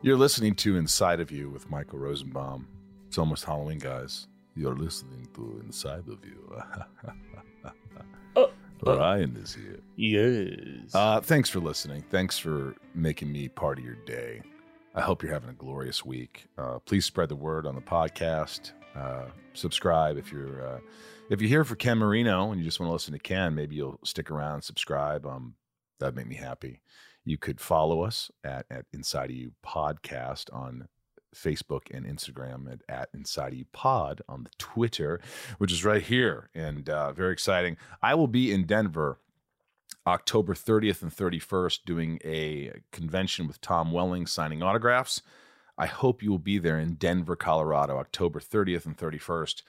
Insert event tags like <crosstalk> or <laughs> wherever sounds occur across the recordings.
You're listening to Inside of You with Michael Rosenbaum. It's almost Halloween, guys. You're listening to Inside of You. <laughs> Oh, Ryan is here. Yes. Uh, thanks for listening. Thanks for making me part of your day. I hope you're having a glorious week. Uh, please spread the word on the podcast. Uh, subscribe if you're uh, if you're here for Ken Marino and you just want to listen to Ken. Maybe you'll stick around, subscribe. Um, that'd make me happy. You could follow us at at Inside of You Podcast on Facebook and Instagram at, at Inside You Pod on the Twitter, which is right here and uh, very exciting. I will be in Denver October 30th and 31st doing a convention with Tom Welling signing autographs. I hope you will be there in Denver, Colorado, October 30th and 31st.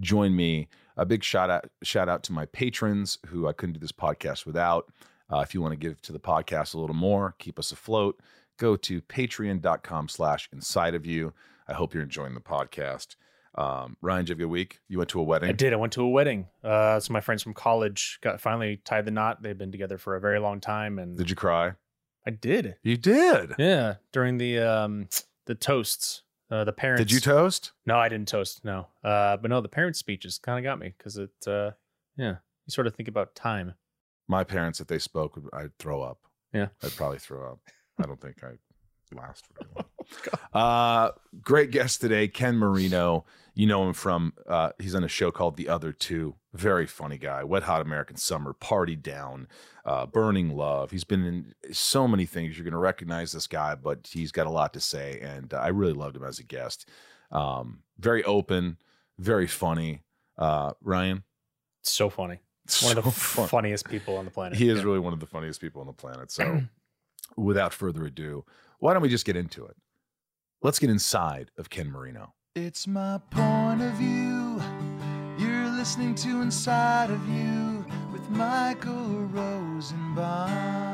Join me. A big shout out shout out to my patrons who I couldn't do this podcast without. Uh, if you want to give to the podcast a little more, keep us afloat, go to patreon.com slash inside of you. I hope you're enjoying the podcast. Um, Ryan, did you have a good week? You went to a wedding? I did. I went to a wedding. Uh, so my friends from college got finally tied the knot. They've been together for a very long time, and Did you cry? I did. You did. Yeah, during the um the toasts, uh, the parents. Did you toast? No, I didn't toast. No, uh, but no, the parents' speeches kind of got me because it. Uh, yeah, you sort of think about time. My parents, if they spoke, I'd throw up. Yeah. I'd probably throw up. I don't think I'd last very long. <laughs> Uh, great guest today, Ken Marino. You know him from uh, he's on a show called The Other Two. Very funny guy. Wet Hot American Summer, Party Down, uh, Burning Love. He's been in so many things. You're going to recognize this guy, but he's got a lot to say, and I really loved him as a guest. Um, very open, very funny. Uh, Ryan, So funny. One of the fun. funniest people on the planet. He is Yeah. really one of the funniest people on the planet. So, <clears throat> without further ado, why don't we just get into it? Let's get inside of Ken Marino. It's my point of view. You're listening to Inside of You with Michael Rosenbaum.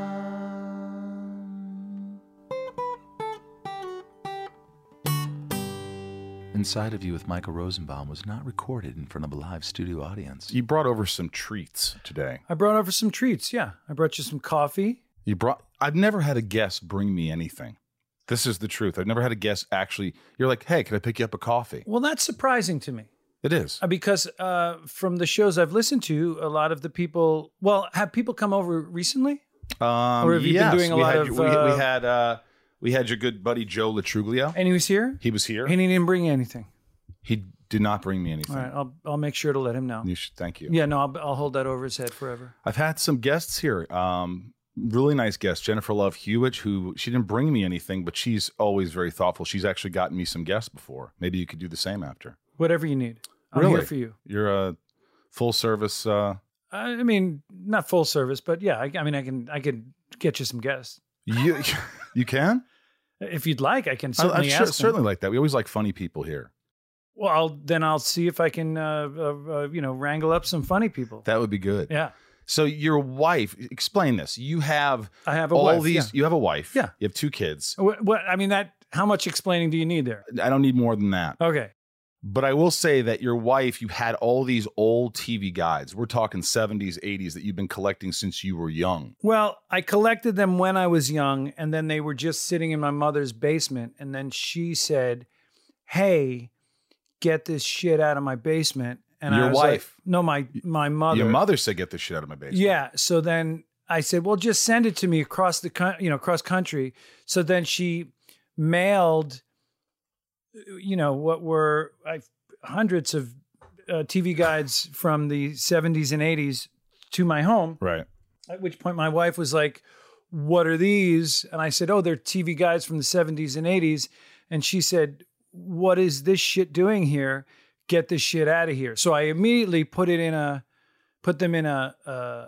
Inside of You with Michael Rosenbaum was not recorded in front of a live studio audience. You brought over some treats today. I brought over some treats. Yeah, I brought you some coffee. You brought. I've never had a guest bring me anything. This is the truth. I've never had a guest actually. You're like, hey, can I pick you up a coffee? Well, that's surprising to me It is. uh, because uh, from the shows I've listened to, a lot of the people. Well, have people come over recently? Um, Or have you been doing a lot had, of, We, we uh, had. Uh, we had your good buddy Joe Lo Truglio. And he was here. He was here. And he didn't bring you anything. He did not bring me anything. All right, I'll I'll make sure to let him know. You should thank you. Yeah, no, I'll, I'll hold that over his head forever. I've had some guests here. Um, really nice guest, Jennifer Love Hewitt, who she didn't bring me anything, but she's always very thoughtful. She's actually gotten me some guests before. Maybe you could do the same after. Whatever you need, I'm Really? here for you. You're a full service. Uh, I I mean, not full service, but yeah, I, I mean, I can I can get you some guests you <laughs> you can. If you'd like. I can certainly I ask sure- certainly like that. We always like funny people here. Well, I'll, then I'll see if I can, uh, uh, uh, you know, wrangle up some funny people. That would be good. yeah, So your wife, explain this. You have I have a all wife. these. yeah. You have a wife. Yeah. You have two kids. What, what? I mean, that. How much explaining do you need there? I don't need more than that. Okay. But I will say that your wife, you had all these old TV guides. We're talking 70s, 80s that you've been collecting since you were young. Well, I collected them when I was young, and then they were just sitting in my mother's basement. And then she said, "Hey, get this shit out of my basement." And Your I was like- wife? no, my my mother. Your mother said, "Get this shit out of my basement." Yeah. So then I said, well, just send it to me across the, you know, across country. So then she mailed, you know, what were I, hundreds of uh, TV guides from the 70s and 80s to my home. Right. At which point my wife was like, what are these? And I said, oh, they're TV guides from the 70s and 80s. And she said, what is this shit doing here? Get this shit out of here. So I immediately put it in a, put them in a, a,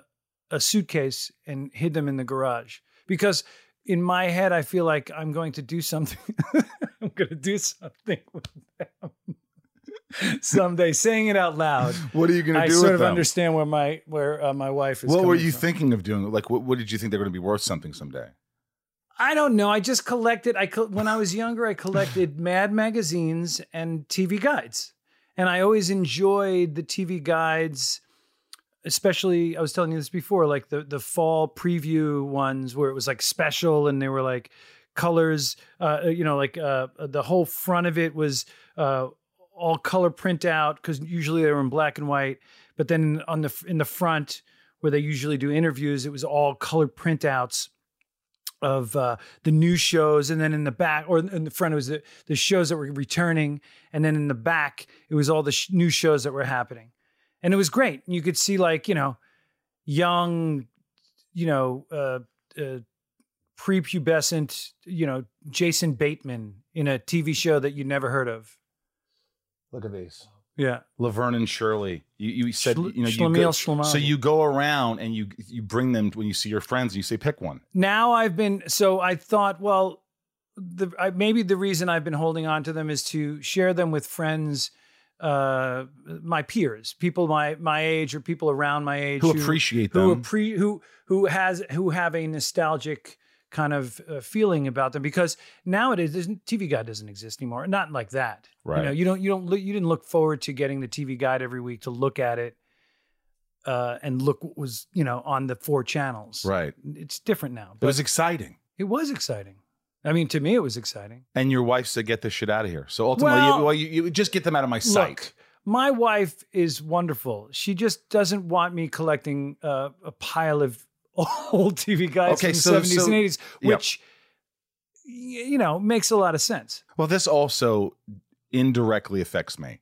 a suitcase and hid them in the garage because in my head, I feel like I'm going to do something. <laughs> I'm going to do something with them <laughs> someday. Saying it out loud, What are you going to do? I sort of them? understand where my where uh, my wife is. What were you from. thinking of doing? Like, what, what did you think they're going to be worth something someday? I don't know. I just collected. I when I was younger, I collected <laughs> Mad magazines and TV guides, and I always enjoyed the TV guides. Especially, I was telling you this before, like the the fall preview ones where it was like special and they were like colors. Uh, you know, like uh, the whole front of it was uh, all color print out because usually they were in black and white. But then on the in the front where they usually do interviews, it was all color printouts of uh, the new shows, and then in the back or in the front it was the, the shows that were returning, and then in the back it was all the sh- new shows that were happening, and it was great. You could see like you know, young, you know, uh, uh, prepubescent, you know, Jason Bateman in a TV show that you never heard of. Look at these. Yeah, Laverne and Shirley. You, you said Shl- you know you Shlemiel go, Shlomo. so you go around and you you bring them when you see your friends and you say pick one. now I've been so I thought, well, the I, maybe the reason I've been holding on to them is to share them with friends, uh, my peers, people my my age or people around my age Who appreciate who them. appre- who who has who have a nostalgic kind of uh, feeling about them because nowadays TV Guide doesn't exist anymore. Not like that. You know, Right. you don't you don't look, you didn't look forward to getting the TV Guide every week to look at it. Uh, and look what was you know on the four channels. Right. It's different now. It was exciting. it was exciting. I mean, to me, it was exciting. And your wife said, "Get this shit out of here." So ultimately, Well- you, well, you, you just get them out of my sight. Look, my wife is wonderful. She just doesn't want me collecting uh, a pile of <laughs> old TV guides Okay, from so- the 70s so- and 80s, yep. which, y- you know, makes a lot of sense. Well, this also indirectly affects me,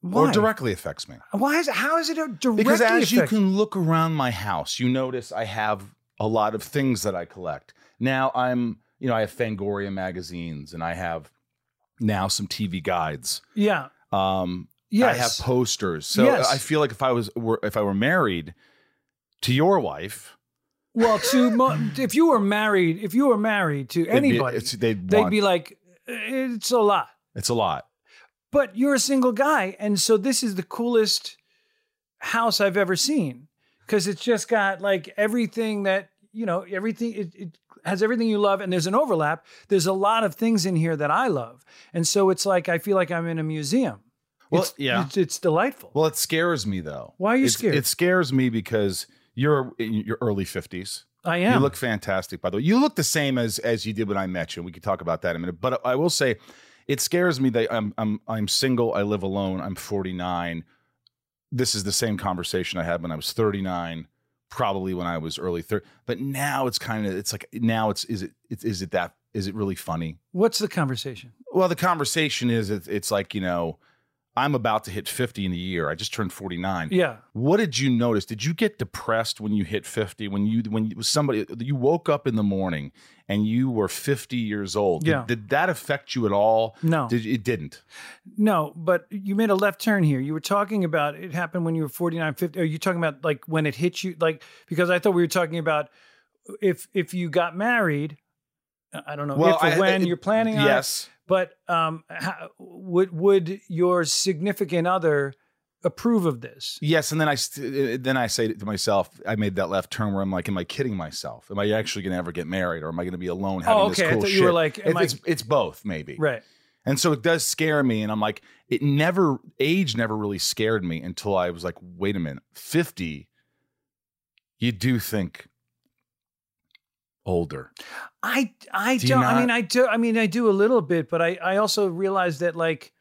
Why? or directly affects me. Why is how is it a directly Because as you can look around my house, you notice I have a lot of things that I collect. Now I'm, you know, I have Fangoria magazines and I have now some TV guides. yeah, Um, yes, I have posters. So Yes. I feel like if I was were if I were married to your wife, well, to mo- if you were married, if you were married to be- anybody, it's- they'd, they'd be like, it's a lot. it's a lot. but you're a single guy and so this is the coolest house i've ever seen because it's just got like everything that you know everything it, it has everything you love and there's an overlap there's a lot of things in here that i love and so it's like i feel like i'm in a museum Well, it's, yeah. it's, it's delightful Well, it scares me though. Why are you It's- scared? It scares me because you're eh, in your early fifties. i am You look fantastic, by the way. You look the same as as you did when I met you. We could talk about that in a minute. But I will say, it scares me that I'm I'm I'm single. I live alone. I'm 49. This is the same conversation I had when I was 39, probably when I was early 30. But now it's kind of it's like now it's is it it's, it that is it really funny? what's the conversation Well, the conversation is it's, it's like you know. I'm about to hit 50 in a year. I just turned 49. yeah What did you notice? Did you get depressed when you hit 50? When you when you, somebody you woke up in the morning and you were 50 years old? Did, Yeah. did that affect you at all? no Did it didn't? No, but you made a left turn here. You were talking about it happened when you were 49, 50. Are you talking about like when it hit you? Like, because I thought we were talking about if if you got married, I don't know Well, if or I- when it- you're planning on Yes. But um, how, would would your significant other approve of this? Yes, and then I st- then I say to myself, I made that left turn where I'm like, am I kidding myself? Am I actually going to ever get married, or am I going to be alone having Oh, this okay. I thought shit? you were like, It- I- it's it's both maybe, Right. And so it does scare me. And I'm like, it never, age never really scared me until I was like, wait a minute, 50, you do think older. I I do don't I mean, I do. I mean, I do a little bit, but I I also realize that like,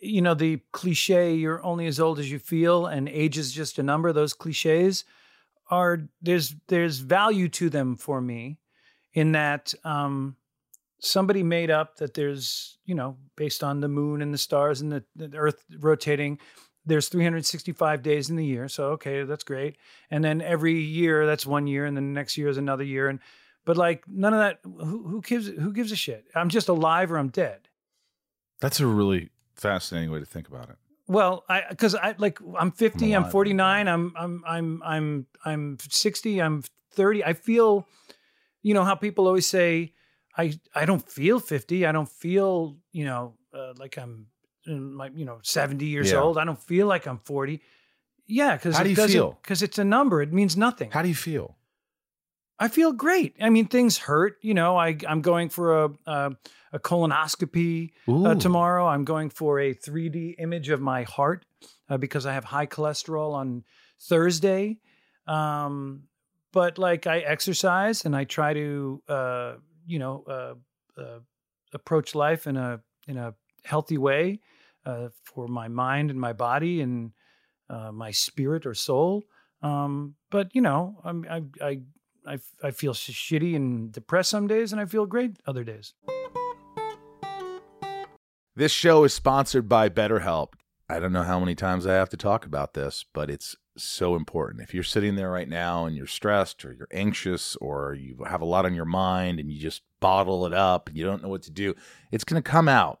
you know, the cliche "you're only as old as you feel" and age is just a number. Those cliches are there's there's value to them for me, in that um, somebody made up that there's you know based on the moon and the stars and the, the Earth rotating. There's 365 days in the year, so okay, that's great. And then every year, that's one year, and then the next year is another year. And but like none of that. Who, who gives who gives a shit? I'm just alive or I'm dead. That's a really fascinating way to think about it. Well, I because I like I'm 50, I'm I'm 49, I'm I'm I'm I'm I'm 60, I'm 30. I feel, you know how people always say, I I don't feel 50. I don't feel you know uh, like I'm my you know 70 years Yeah. old. I don't feel like I'm 40. Yeah, because How do you feel? Because it's a number. It means nothing. How do you feel? I feel great. I mean, things hurt. You know, I I'm going for a a, a colonoscopy uh, tomorrow. I'm going for a 3D image of my heart uh, because I have high cholesterol on Thursday. Um, but like I exercise and I try to, uh, you know, uh, uh, approach life in a in a healthy way uh, for my mind and my body and uh, my spirit or soul. Um, but you know, I'm, I I I I feel shitty and depressed some days, and I feel great other days. This show is sponsored by BetterHelp. I don't know how many times I have to talk about this, but it's so important. If you're sitting there right now and you're stressed or you're anxious or you have a lot on your mind and you just bottle it up and you don't know what to do, it's going to come out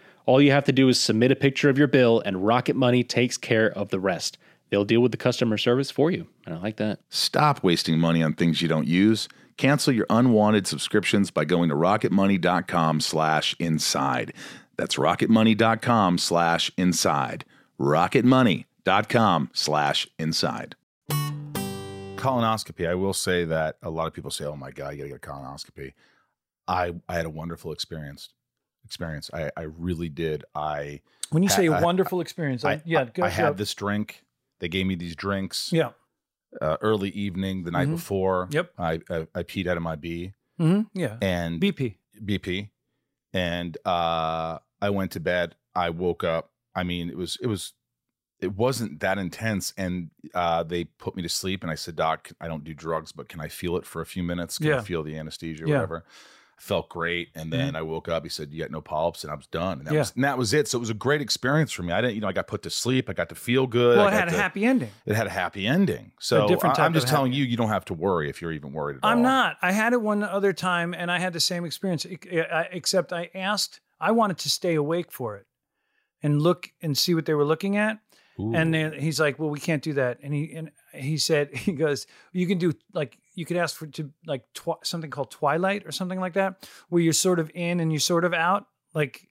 All you have to do is submit a picture of your bill, and Rocket Money takes care of the rest. They'll deal with the customer service for you. And I like that. Stop wasting money on things you don't use. Cancel your unwanted subscriptions by going to rocketmoney.com slash inside. That's rocketmoney.com slash inside. rocketmoney.com slash inside. Colonoscopy. I will say that a lot of people say, oh my God, you got to get a colonoscopy. I, I had a wonderful experience. Experience. I, I really did. I When you say I- wonderful experience, I, I, yeah, I, I yeah. had this drink. They gave me these drinks Yeah. uh, early evening the night Mhm. before. Yep. I, I I peed out of my B hmm Yeah. and BP. BP, and uh, I went to bed. I woke up. I mean, it was it was it wasn't that intense, and uh, they put me to sleep. And I said, Doc, I don't do drugs, but can I feel it for a few minutes? Can I feel the anesthesia or Yeah. whatever? Felt great, and mm-hmm. then I woke up. He said, "You got no polyps," and I was done. And that Yeah. was and that was it. So it was a great experience for me. I didn't, you know, I got put to sleep. I got to feel good. Well, I it had a to- happy ending. It had a happy ending. So different I- I'm just telling you, you don't have to worry if you're even worried at all. I'm not. I had it one other time, and I had the same experience, I- except I asked I wanted to stay awake for it and look and see what they were looking at. Ooh. And then he's like, "Well, we can't do that." And he and he said, <laughs> "He goes, you can do like you could ask for to like something called twilight or something like that, where you're sort of in and you're sort of out, like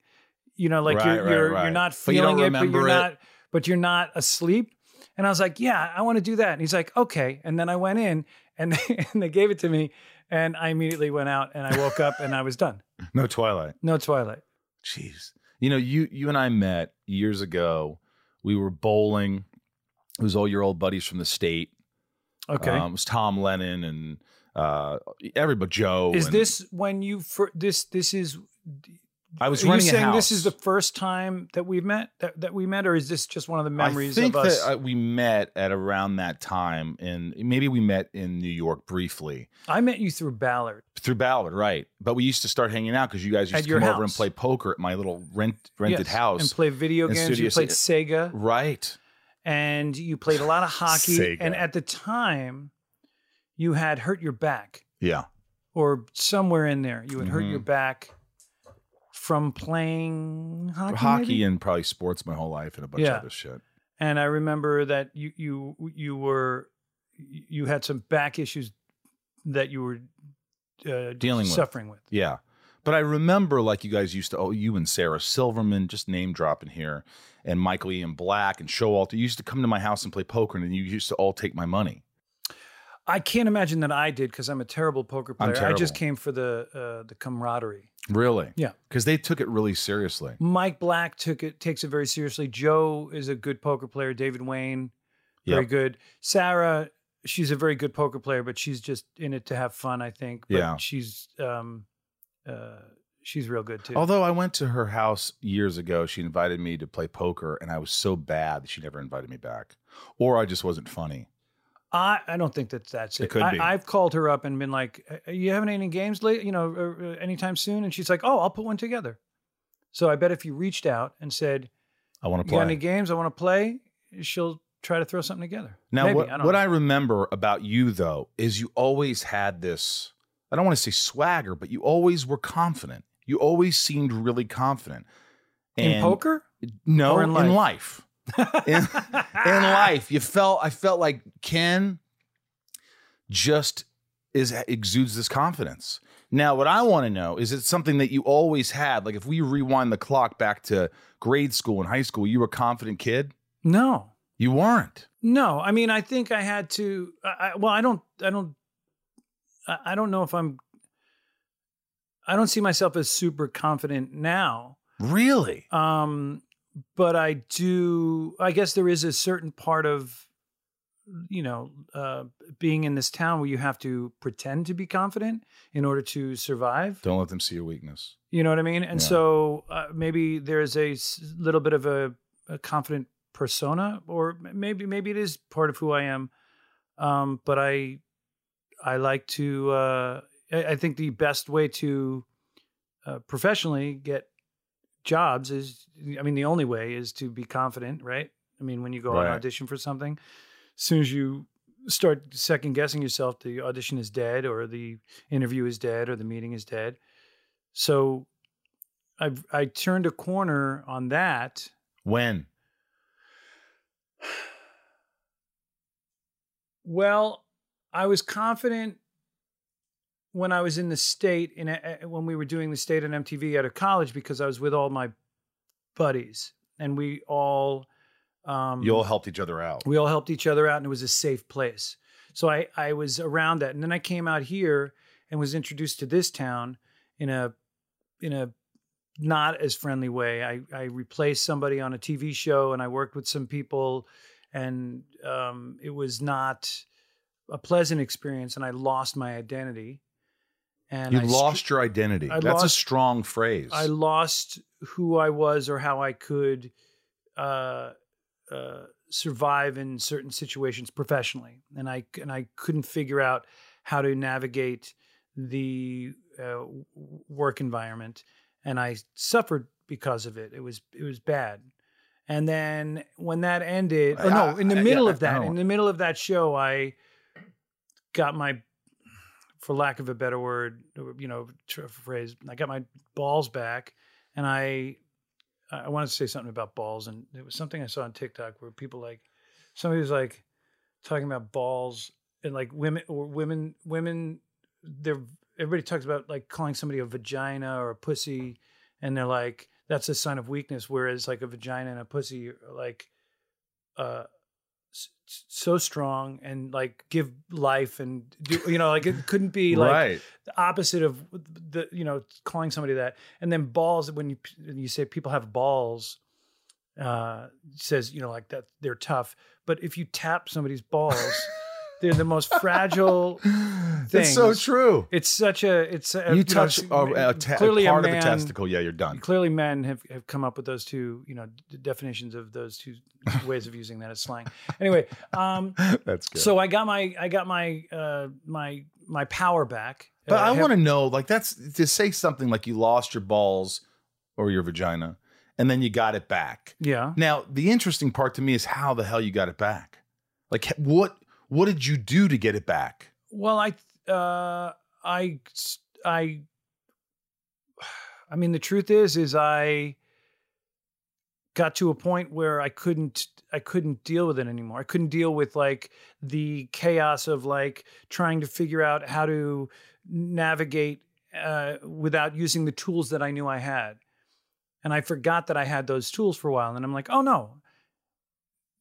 you know, like Right, you're right, you're right. you're not But you feeling it, but you're it. not, but you're not asleep." And I was like, "Yeah, I want to do that." And he's like, "Okay." And then I went in and <laughs> and they gave it to me, and I immediately went out and I woke up and I was done. <laughs> no Twilight. No twilight. Jeez. You know, you you and I met years ago. We were bowling. It was all your old buddies from the state. Okay. Um, it was Tom Lennon and uh, everybody, Joe. is and- this when you fir- this this is I was Are you running a saying house. this is the first time that we've met that, that we met, or is this just one of the memories I think of us? that uh, we met at around that time, and maybe we met in New York briefly I met you through Ballard. through Ballard, right? But we used to start hanging out because you guys used At to come over and play poker at my little rent rented Yes, house, and play video games. Studio You played Sega, right? And you played a lot of hockey. Sega. And at the time, you had hurt your back, Yeah, or somewhere in there, you had hurt Mhm. your back from playing hockey. hockey maybe? and probably sports my whole life and a bunch Yeah. of other shit. And I remember that you you you were you had some back issues that you were uh, Dealing with. suffering with. Yeah. But I remember like you guys used to, oh, you and Sarah Silverman, just name dropping here, and Michael Ian Black and Showalter. You used to come to my house and play poker, and you used to all take my money. I can't imagine that I did because I'm a terrible poker player. I just came for the uh, the camaraderie. Really? Yeah. Because they took it really seriously. Mike Black took it takes it very seriously. Joe is a good poker player. David Wain, very Yep. good. Sarah, she's a very good poker player, but she's just in it to have fun. I think. But Yeah. she's um, uh, she's real good too. Although I went to her house years ago, she invited me to play poker, and I was so bad that she never invited me back, or I just wasn't funny. I, I don't think that that's it. It could I, be. I've called her up and been like, "Are you having any games late? You know, uh, uh, anytime soon?" And she's like, "Oh, I'll put one together." So I bet if you reached out and said, I want to "You got play. any games I want to play?" She'll try to throw something together. Now, Maybe, what, I what. I remember about you, though, is you always had this I don't want to say swagger, but you always were confident. You always seemed really confident. in poker, No, or in in life. in, in life. You felt, I felt like Ken just is exudes this confidence. Now, what I want to know is it something that you always had? Like if we rewind the clock back to grade school and high school, you were a confident kid? No, You weren't. no. I mean, I think I had to. I, well, I don't. I don't. I, don't know if I'm. I don't see myself as super confident now. Really? Um, but I do. I guess there is a certain part of, you know, uh, being in this town where you have to pretend to be confident in order to survive. Don't let them see your weakness. You know what I mean? And Yeah. so uh, maybe there's a little bit of a, a confident persona, or maybe maybe it is part of who I am. Um, but I I like to. Uh, I, think the best way to uh, professionally get jobs is, I mean, the only way is to be confident, right? I mean, when you go Right. on audition for something, as soon as you start second guessing yourself, the audition is dead, or the interview is dead, or the meeting is dead. So I I turned a corner on that. When? Well, I was confident when I was in the state in a, when we were doing the state on MTV out of college because I was with all my buddies and we all um, You all helped each other out. we all helped each other out and it was a safe place. So i i was around that. And then i came out here and was introduced to this town in a in a not as friendly way. I i replaced somebody on a tv show and i worked with some people and um it was not a pleasant experience and i lost my identity and You I lost your identity. I That's a strong phrase. I lost who I was or how I could uh, uh, survive in certain situations professionally, and I and I couldn't figure out how to navigate the uh, work environment, and I suffered because of it. It was it was bad. And then when that ended, oh no, in the I- middle yeah, of that, in the middle of that show, I got my for lack of a better word, you know, phrase, I got my balls back and I I wanted to say something about balls, and it was something I saw on TikTok where people like somebody was like talking about balls and like women or women women they're everybody talks about like calling somebody a vagina or a pussy and they're like that's a sign of weakness whereas like a vagina and a pussy like uh so strong and like give life and do you know like it couldn't be like right. the opposite of the you know calling somebody that and then balls when you you say people have balls uh says you know like that they're tough but if you tap somebody's balls <laughs> they're the most fragile <laughs> That's so true. it's such a it's a, You know, touch it's- a, a te- clearly part a of a testicle, yeah, you're done. clearly men have, have come up with those two you know d- definitions of those two <laughs> ways of using that as slang anyway um <laughs> That's good. so i got my i got my uh my my power back But Uh, I want to know, like, that's to say something like you lost your balls or your vagina, and then you got it back. yeah Now, the interesting part to me is how the hell you got it back. Like, what what did you do to get it back? Well, I, uh, I, I, <sighs> I mean, the truth is, is I got to a point where I couldn't, I couldn't deal with it anymore. I couldn't deal with like the chaos of like trying to figure out how to navigate uh, without using the tools that I knew I had. And I forgot that I had those tools for a while. And I'm like, oh no,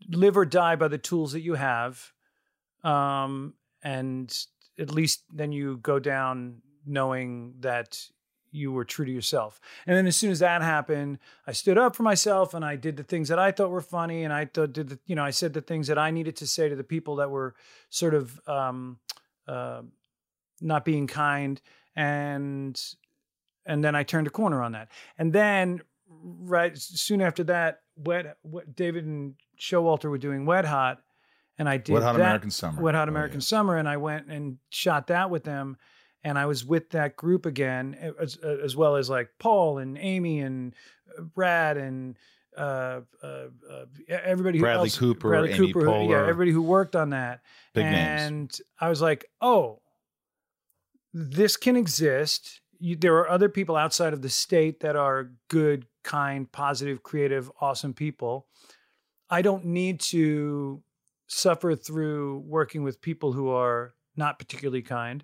live or die by the tools that you have. Um, and at least then you go down knowing that you were true to yourself. And then as soon as that happened, I stood up for myself and I did the things that I thought were funny. And I thought, did the, you know, I said the things that I needed to say to the people that were sort of um, uh, not being kind. And and then I turned a corner on that. And then right soon after that, wet, wet David and Showalter were doing Wet Hot, and I did Wet Hot that- American Summer. Wet Hot Oh, American yeah. Summer, and I went and shot that with them. And I was with that group again, as, as well as like Paul and Amy and uh, Brad and uh, uh, uh, everybody who Bradley else, Cooper, Bradley Amy Cooper, who- yeah, everybody who worked on that. Big names. and I was like, oh, this can exist. You, there are other people outside of the state that are good, kind, positive, creative, awesome people. I don't need to suffer through working with people who are not particularly kind.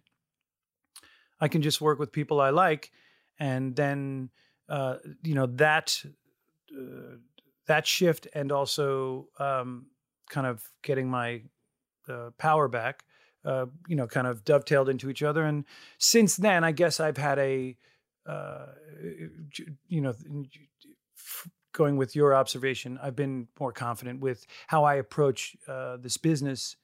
I can just work with people I like, and then uh, you know that uh, that shift, and also um, kind of getting my uh, power back. Uh, you know, kind of dovetailed into each other, and since then, I guess I've had a, uh, you know, going with your observation, I've been more confident with how I approach uh, this business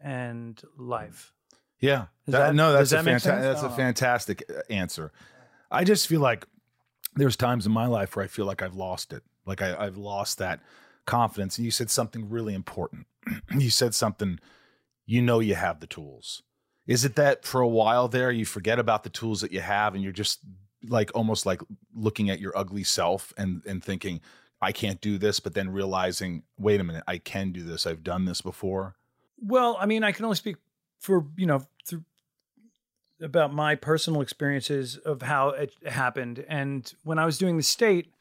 and life. Yeah. That- that- no, that's a that fanta- that's a Oh. fantastic uh, answer. I just feel like there's times in my life where I feel like I've lost it. Like I, I've lost that confidence. And you said something really important. <clears throat> you said something, you know, you have the tools. Is it that for a while there, you forget about the tools that you have and you're just like almost like looking at your ugly self and, and thinking, I can't do this, but then realizing, wait a minute, I can do this. I've done this before. Well, I mean, I can only speak for you know through, about my personal experiences of how it happened. And when I was doing the state,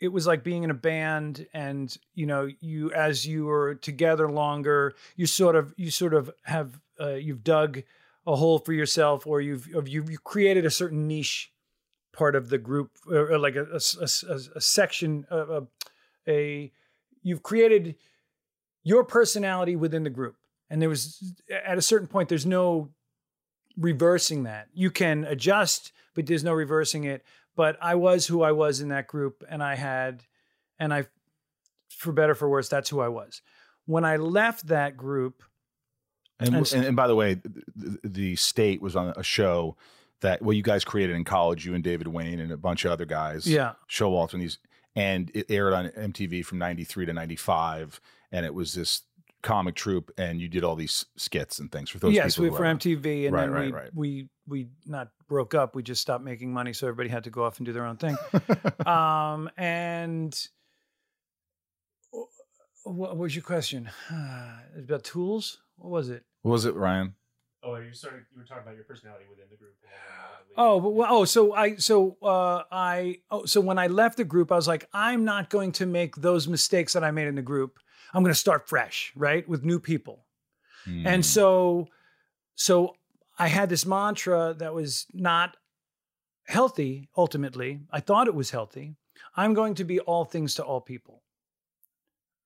it was like being in a band, and you know, you as you were together longer, you sort of you sort of have uh, you've dug a hole for yourself, or you've you've you've created a certain niche part of the group, like a, a, a, a section, a, a you've created your personality within the group. And there was at a certain point, there's no reversing that. You can adjust, but there's no reversing it. But I was who I was in that group, and I had, and I, for better for worse, that's who I was. When I left that group, And, And and, and, by the way, the, the state was on a show that well, you guys created in college, you and David Wain and a bunch of other guys. yeah, Showalter and these, and it aired on MTV from '93 to '95, and it was this comic troupe, and you did all these skits and things for those. yes, we who for MTV, and Right, then right, we right. we we not broke up. We just stopped making money, so everybody had to go off and do their own thing. <laughs> um, and what was your question? <sighs> about tools? What was it? What was it, Ryan? Oh, you started. You were talking about your personality within the group. Oh, but, well, oh, so I, so uh, I, oh, so when I left the group, I was like, I'm not going to make those mistakes that I made in the group. I'm going to start fresh, right, with new people. Hmm. And so, so I had this mantra that was not healthy. Ultimately, I thought it was healthy. I'm going to be all things to all people.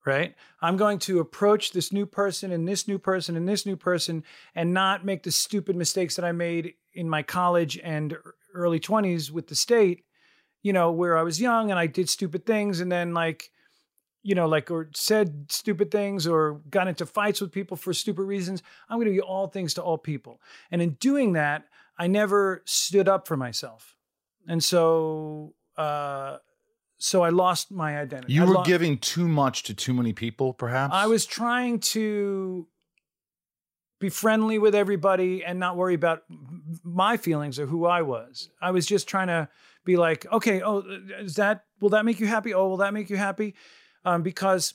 Right? I'm going to approach this new person and this new person and this new person and not make the stupid mistakes that I made in my college and early 20s with the state, you know, where I was young and I did stupid things and then like you know, like or said stupid things or got into fights with people for stupid reasons. I'm going to be all things to all people. And in doing that, I never stood up for myself. And so uh so I lost my identity. You I were lo- giving too much to too many people, perhaps. I was trying to be friendly with everybody and not worry about my feelings or who I was. I was just trying to be like, okay, oh, is that will that make you happy? Oh, will that make you happy? Um, because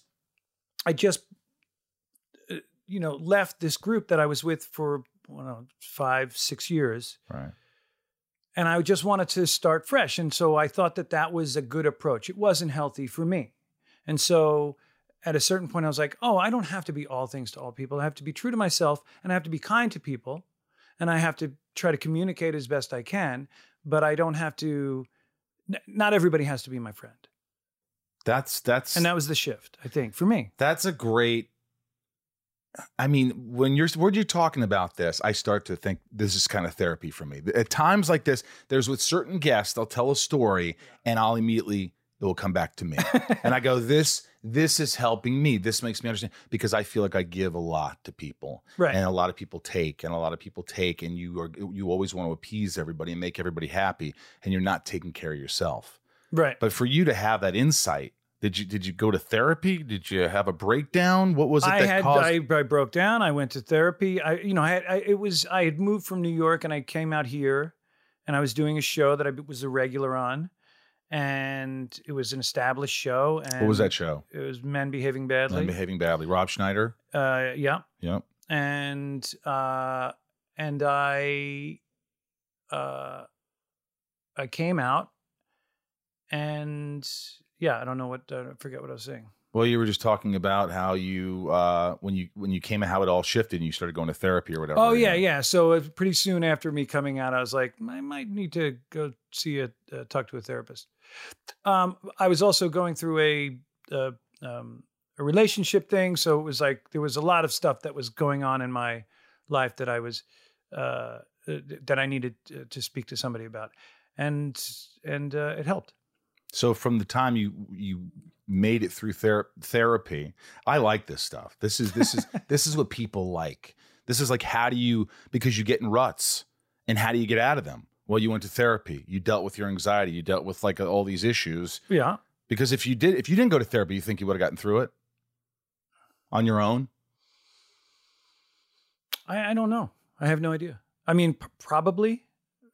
I just, uh, you know, left this group that I was with for I don't know, five, six years, right. And I just wanted to start fresh. And so I thought that that was a good approach. It wasn't healthy for me. And so at a certain point, I was like, oh, I don't have to be all things to all people. I have to be true to myself and I have to be kind to people and I have to try to communicate as best I can, but I don't have to, not everybody has to be my friend. That's that's And that was the shift, I think, for me. That's a great. I mean, when you're when you're talking about this, I start to think this is kind of therapy for me. At times like this, there's with certain guests, they'll tell a story, and I'll immediately it will come back to me, and I go, "This this is helping me. This makes me understand because I feel like I give a lot to people, Right. and a lot of people take, and a lot of people take, and you are you always want to appease everybody and make everybody happy, and you're not taking care of yourself. Right. But for you to have that insight, did you did you go to therapy? Did you have a breakdown? What was it I that had caused? I, I broke down. I went to therapy. I you know I had I, it was I had moved from New York and I came out here, and I was doing a show that I was a regular on, and it was an established show. And what was that show? It was Men Behaving Badly. I'm behaving badly. Rob Schneider. uh, yeah, Yep. and uh, and I uh, I came out, and yeah, I don't know what uh, I forget what I was saying. Well, you were just talking about how you uh, when you when you came and how it all shifted and you started going to therapy or whatever. Oh yeah, yeah. So uh, pretty soon after me coming out, I was like, I might need to go see a uh, talk to a therapist. Um, I was also going through a uh, um, a relationship thing, so it was like there was a lot of stuff that was going on in my life that I was uh, uh, that I needed to, to speak to somebody about, and and uh, it helped. So from the time you you made it through ther- therapy, I like this stuff. This is this is <laughs> this is what people like. This is like how do you because you get in ruts and how do you get out of them? Well, you went to therapy. You dealt with your anxiety. You dealt with like all these issues. Yeah. Because if you did, if you didn't go to therapy, you think you would have gotten through it on your own. I, I don't know. I have no idea. I mean, p- probably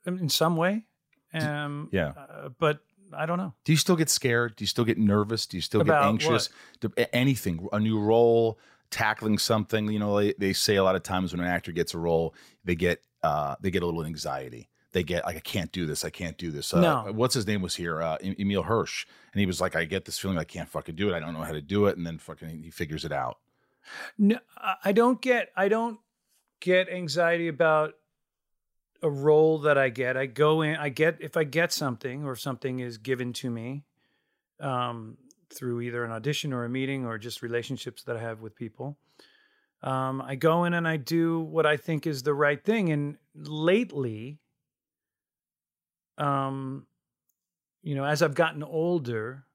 in some way. Um, Yeah. uh, but I don't know. Do you still get scared? Do you still get nervous? Do you still About get anxious? Do, anything, a new role, tackling something. You know, they, they say a lot of times when an actor gets a role, they get uh, they get a little anxiety. They get like, I can't do this. I can't do this. Uh, No. What's his name was here? Uh, Emile Hirsch, and he was like, I get this feeling I can't fucking do it. I don't know how to do it, and then fucking he figures it out. No, I- I don't get. I don't get anxiety about a role that I get. I go in. I get if I get something or something is given to me um, through either an audition or a meeting or just relationships that I have with people. Um, I go in and I do what I think is the right thing. And lately, um, you know, as I've gotten older,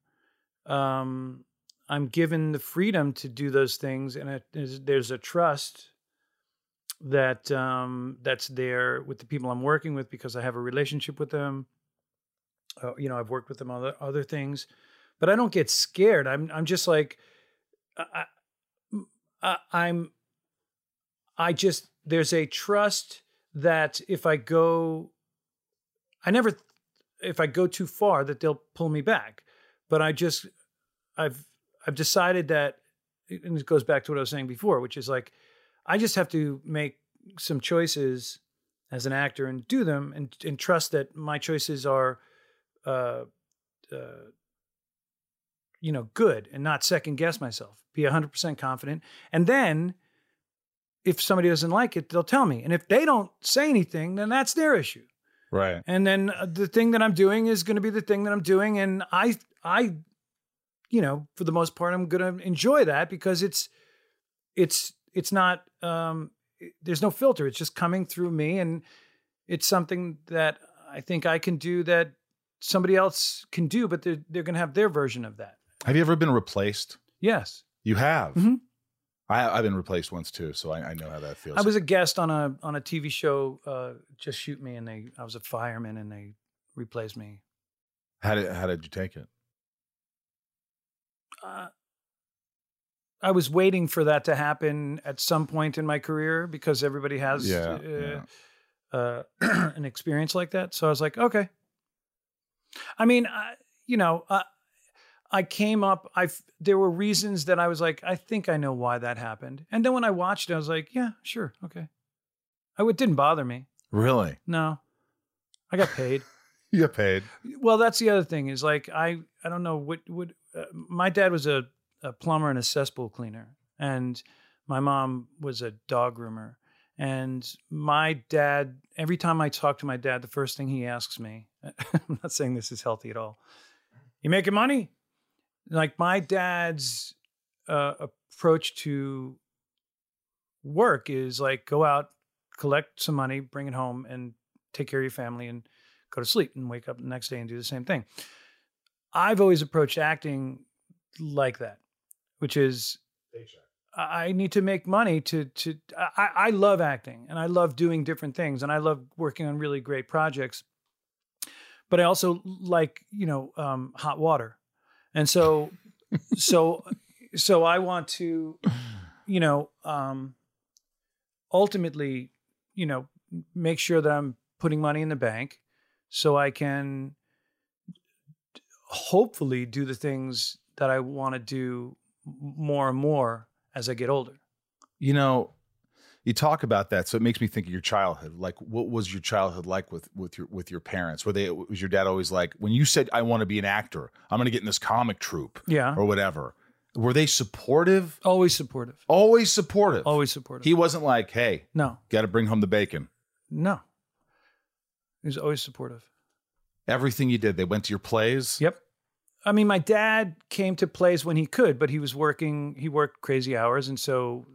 um, I'm given the freedom to do those things, and there's a trust that um, that's there with the people I'm working with because I have a relationship with them. Uh, you know, I've worked with them on other other things, but I don't get scared. I'm I'm just like, I, I, I'm. I just there's a trust that if I go, I never, if I go too far, that they'll pull me back. But I just, I've I've decided that, and it goes back to what I was saying before, which is like, I just have to make some choices as an actor and do them and and trust that my choices are uh uh you know good and not second guess myself. Be 100% confident. And then if somebody doesn't like it they'll tell me. And if they don't say anything then that's their issue. Right. and then uh, the thing that I'm doing is going to be the thing that I'm doing, and I, I, you know, for the most part, I'm going to enjoy that because it's, it's, it's not, um, there's no filter. It's just coming through me, and it's something that I think I can do that somebody else can do, but they're they're going to have their version of that. Have you ever been replaced? Yes, You have. Mhm. I, I've been replaced once too, so I, I know how that feels. I was a guest on a on a TV show, uh, Just Shoot Me, and they I was a fireman, and they replaced me. how did how did you take it? uh, I was waiting for that to happen at some point in my career because everybody has Yeah, uh, yeah. uh, <clears throat> an experience like that. So I was like, okay. I mean, I, you know, I, I came up. I there were reasons that I was like, I think I know why that happened. And then when I watched it, I was like, yeah, sure, okay. I, it didn't bother me. Really? No, I got paid. <laughs> You got paid. Well, that's the other thing is like I I don't know what would uh, my dad was a, a plumber and a cesspool cleaner, and my mom was a dog groomer. And my dad, every time I talk to my dad, the first thing he asks me, <laughs> I'm not saying this is healthy at all. You making money? Like my dad's uh, approach to work is like go out, collect some money, bring it home, and take care of your family and go to sleep and wake up the next day and do the same thing. I've always approached acting like that, which is I I need to make money to to I, I love acting and I love doing different things and I love working on really great projects. But I also like, you know, um, hot water. And so so so I want to, you know, um ultimately, you know, make sure that I'm putting money in the bank so I can hopefully do the things that I want to do more and more as I get older. You know, you talk about that, so it makes me think of your childhood. Like, what was your childhood like with with your with your parents? Were they was your dad always like when you said I want to be an actor, I'm going to get in this comic troupe Yeah. or whatever? Were they supportive? Always supportive. Always supportive. Always supportive. He wasn't like, hey, no, got to bring home the bacon. no. He was always supportive. Everything you did, they went to your plays. Yep. I mean, my dad came to plays when he could, but he was working, he worked crazy hours. And so,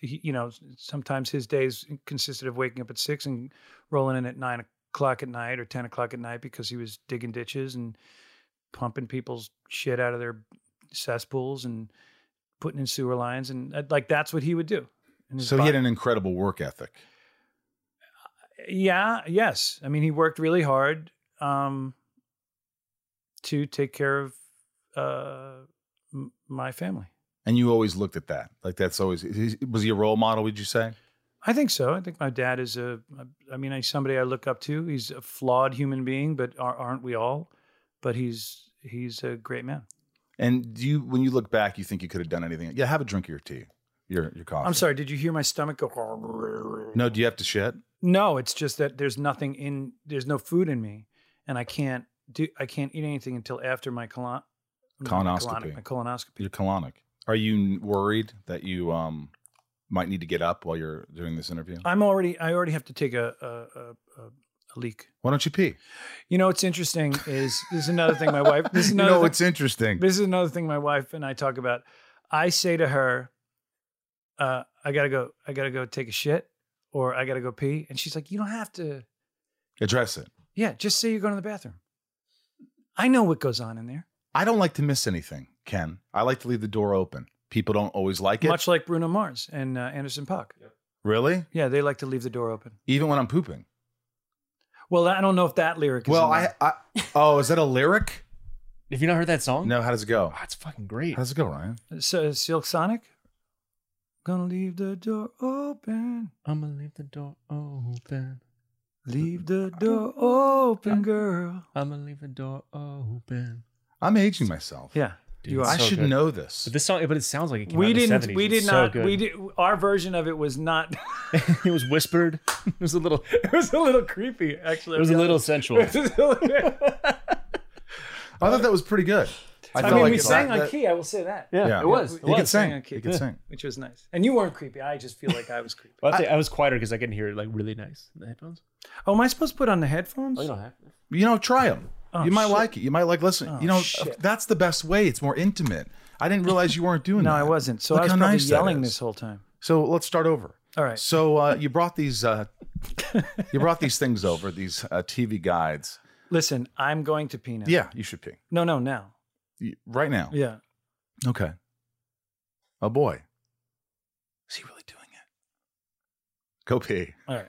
he, you know, sometimes his days consisted of waking up at six and rolling in at nine o'clock at night or 10 o'clock at night because he was digging ditches and pumping people's shit out of their cesspools and putting in sewer lines. And uh, like, that's what he would do. So he had an incredible work ethic. yeah yes i mean he worked really hard um to take care of uh m- my family And you always looked at that. Like that's always was he a role model, would you say? i think so i think my dad is a i mean he's somebody i look up to he's a flawed human being but aren't we all but he's he's a great man And do you when you look back, you think you could have done anything? Yeah, have a drink of your tea. Your your coffee. i'm sorry did you hear my stomach go <laughs> No, do you have to shit? no it's just that there's nothing in there's no food in me and i can't do i can't eat anything until after my colon my Colonoscopy. colonic- my colonoscopy You're colonic. Are you worried that you um might need to get up while you're doing this interview? I'm already. I already have to take a a, a, a, leak. Why don't you pee? You know what's interesting is this is another thing my wife. <laughs> This is You know, it's interesting. this is another thing my wife and I talk about. I say to her, uh, "I gotta go. I gotta go take a shit, or I gotta go pee," and she's like, "You don't have to. Address it. Yeah, just say you're going to the bathroom. I know what goes on in there. I don't like to miss anything, Ken. I like to leave the door open. People don't always like it. Much like Bruno Mars and uh, Anderson Paak. really? Yeah, they like to leave the door open. Even when I'm pooping. Well, I don't know if that lyric. Is Well, I. I oh, is that a lyric? Have you not heard that song? No, how does it go? Oh, it's fucking great. How does it go, Ryan? So, Silk Sonic. Gonna leave the door open. I'm gonna leave the door open. Leave the door open, girl. I'm gonna leave the door open. I'm aging myself. Yeah. You are. I so should good. know this. But this song, but it sounds like it came out we in the didn't. 70s. We did It's so not. good. we did. Our version of it was not. <laughs> <laughs> it was whispered. It was a little. it was a little creepy, actually. <laughs> It was a little sensual. I I thought that was pretty good. I, felt mean, like we that- sang on key. I will say that. Yeah, it was. It He could was. sing. on key. He could sing. which was nice. And you weren't creepy. I just feel like I was creepy. Well, I, think I was quieter because I can hear it like really nice in the headphones. Oh, am I supposed to put on the headphones? Oh, you don't have to. You know, try them. you might shit. like it. You might like listening. you know, shit. that's the best way. It's more intimate. I didn't realize you weren't doing <laughs> no, that. I wasn't. So Look I was how probably nice that yelling this whole time. So let's start over. All right. So uh, you brought these uh, <laughs> you brought these things over, these uh, TV guides. Listen, I'm going to pee now. Yeah, you should pee No, no, now. Right now. Yeah. Okay. Oh boy, is he really doing it? Go pee. All right.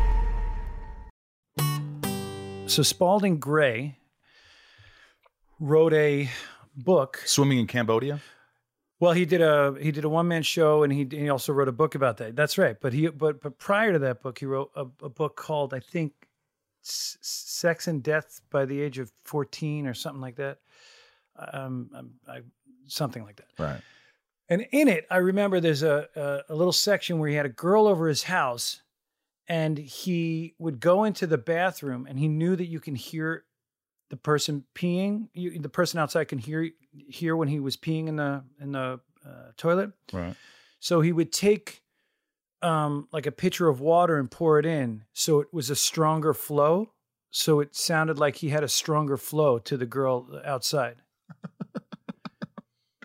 So Spalding Gray wrote a book. Swimming in Cambodia. Well, he did a he did a one man show, and he he also wrote a book about that. That's right. But he but but prior to that book, he wrote a, a book called I think S- Sex and Death by the age of fourteen or something like that. Um, um, I, something like that. Right. And in it, I remember there's a, a a little section where he had a girl over his house, and he would go into the bathroom, and he knew that you can hear the person peeing. You, the person outside can hear hear when he was peeing in the in the uh, toilet. Right. So he would take um, like a pitcher of water and pour it in, so it was a stronger flow. So it sounded like he had a stronger flow to the girl outside.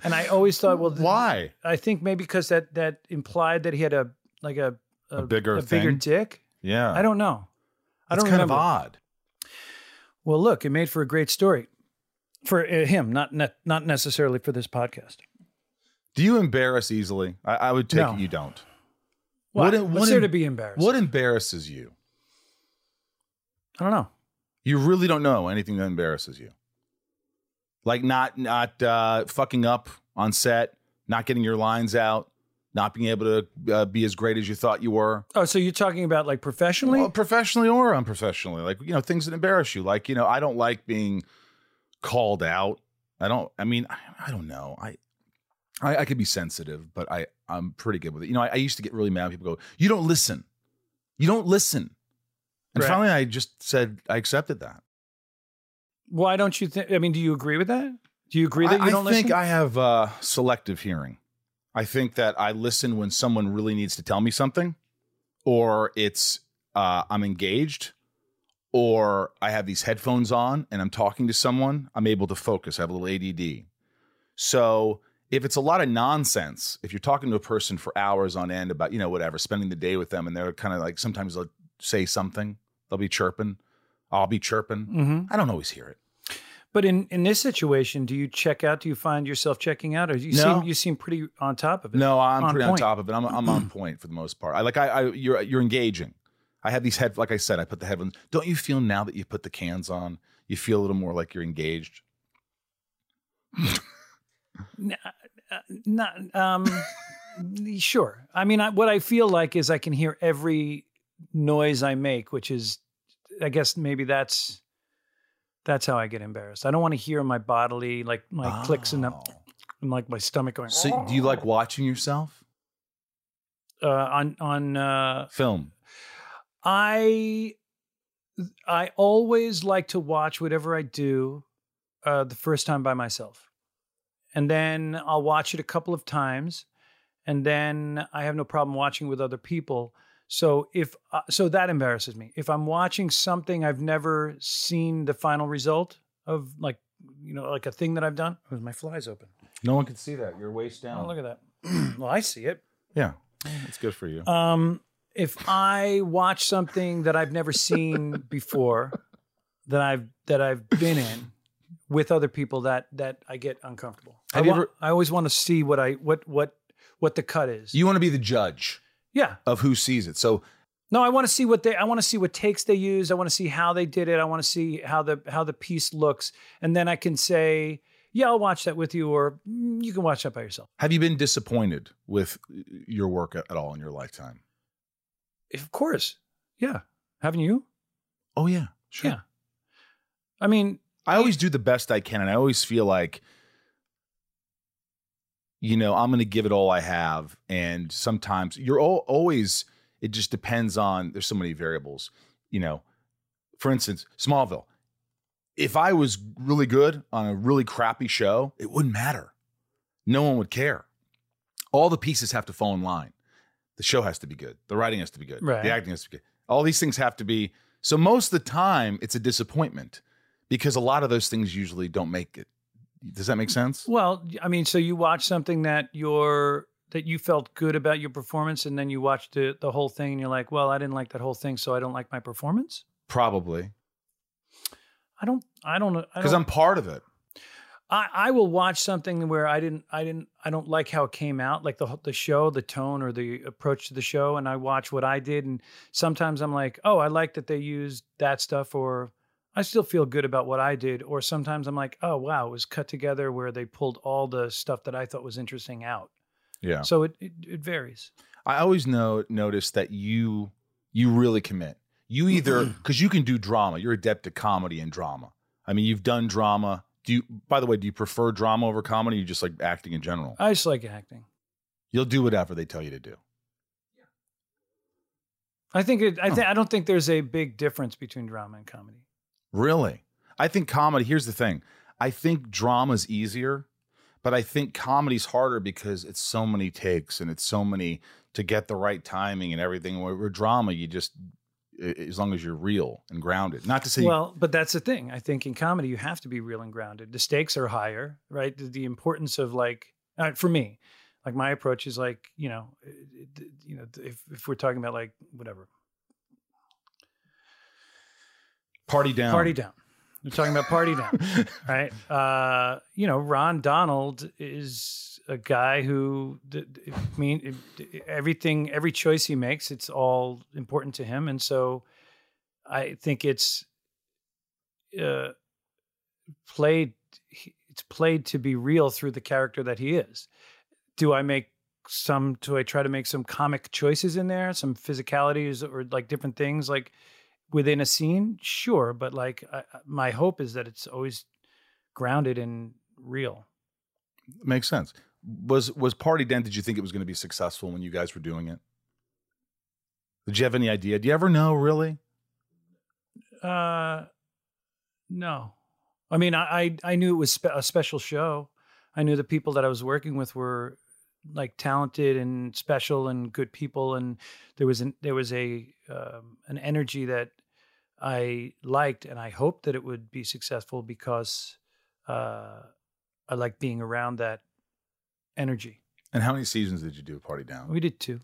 and I always thought, well, th- Why? I think maybe because that that implied that he had a like a A bigger a bigger dick. Yeah. I don't know. I It's don't kind remember. of odd. Well, look, it made for a great story for uh, him, not ne- not necessarily for this podcast. Do you embarrass easily? I, I would take No. it you don't. What, What- what's what there to be embarrassed? What embarrasses you? I don't know. You really don't know anything that embarrasses you. Like not not uh, fucking up on set, not getting your lines out, not being able to uh, be as great as you thought you were. Oh, so you're talking about like professionally? Well, professionally or unprofessionally, like you know things that embarrass you. Like you know, I don't like being called out. I don't. I mean, I, I don't know. I, I I could be sensitive, but I I'm pretty good with it. You know, I, I used to get really mad. when People go, "You don't listen. You don't listen." And Right. finally, I just said I accepted that. Why don't you think? I mean, do you agree with that? Do you agree that I, you don't I think listen? I have uh, selective hearing. I think that I listen when someone really needs to tell me something, or it's uh, I'm engaged, or I have these headphones on and I'm talking to someone. I'm able to focus. I have a little ADD. So if it's a lot of nonsense, if you're talking to a person for hours on end about you know whatever, spending the day with them, and they're kind of like sometimes they'll say something, they'll be chirping, I'll be chirping. Mhm. I don't always hear it. But in in this situation, do you check out? Do you find yourself checking out, or do you No. seem you seem pretty on top of it? No, I'm On pretty point. on top of it. I'm I'm on point for the most part. I like I, I you're you're engaging. I have these head like I said, I put the headphones. Don't you feel now that you put the cans on, you feel a little more like you're engaged? Uh, not um sure i mean I, what i feel like is i can hear every noise i make which is i guess maybe that's that's how i get embarrassed i don't want to hear my bodily like my clicks in the Oh. and like my stomach going So do you like watching yourself? uh on on uh Film. i i always like to watch whatever i do uh the first time by myself and then i'll watch it a couple of times and then I have no problem watching with other people. So if uh, so, that embarrasses me. If I'm watching something I've never seen the final result of, like you know, like a thing that I've done. Oh, my fly's open. No one can see that. You're waist down. Oh, look at that. <clears throat> well, I see it. yeah. It's good for you. Um, if I watch something that I've never seen <laughs> before, that I've that I've been in, with other people that that I get uncomfortable. I, wa- ever- I always want to see what I what what what the cut is. You want to be the judge yeah. of who sees it. So No, I want to see what they I want to see what takes they used. I want to see how they did it. I want to see how the how the piece looks and then I can say, "Yeah, I'll watch that with you," or "Mm, "You can watch that by yourself." have you been disappointed with your work at at all in your lifetime? Of course. Yeah. Haven't you? Oh yeah, sure. Yeah. I mean, I always do the best I can, and I always feel like, you know, I'm going to give it all I have. And sometimes you're all, always, it just depends on, there's so many variables. You know, for instance, Smallville. If I was really good on a really crappy show, it wouldn't matter. No one would care. All the pieces have to fall in line. The show has to be good. The writing has to be good. Right. The acting has to be good. All these things have to be. So most of the time, it's a disappointment because a lot of those things usually don't make it. Does that make sense? Well, I mean, so you watch something that you're that you felt good about your performance, and then you watch the the whole thing, and you're like, "Well, I didn't like that whole thing, so I don't like my performance." Probably I don't. I don't. Because I'm part of it. I, I will watch something where I didn't. I didn't. I don't like how it came out, like the the show, the tone, or the approach to the show, and I watch what I did, and sometimes I'm like, "Oh, I like that they used that stuff," or I still feel good about what I did, or sometimes I'm like, "Oh, wow, it was cut together where they pulled all the stuff that I thought was interesting out." Yeah. So it it, it varies. I always know notice that you you really commit. You either mm-hmm. because you can do drama. You're adept at comedy and drama. I mean, you've done drama. Do you? By the way, do you prefer drama over comedy? Or you just like acting in general? I just like acting. You'll do whatever they tell you to do. I think it. I think I don't think there's a big difference between drama and comedy. Really? I think comedy, here's the thing. I think drama's easier, but I think comedy's harder because it's so many takes and it's so many to get the right timing and everything. Where, drama, you just as long as you're real and grounded. Not to say Well, but that's the thing. I think in comedy you have to be real and grounded. The stakes are higher, right? The, the importance of like uh, for me, like my approach is like you know, you know, if if we're talking about like whatever party down. party down, we're talking about party down, <laughs> right? Uh, you know, Ron Donald is a guy who, I mean, everything, every choice he makes, it's all important to him, and so I think it's uh, played. It's played to be real through the character that he is. Do I make some? Do I try to make some comic choices in there, some physicalities, or like different things, like within a scene? Sure, but like I, my hope is that it's always grounded in real. Makes sense. Was was Party Down? Did you think it was going to be successful when you guys were doing it? Did you have any idea? Do you ever know really? Uh, no. I mean, I I, I knew it was spe- a special show. I knew the people that I was working with were like talented and special and good people, and there was an there was a um, an energy that I liked, and I hoped that it would be successful because uh, I like being around that energy. And how many seasons did you do Party Down? We did two.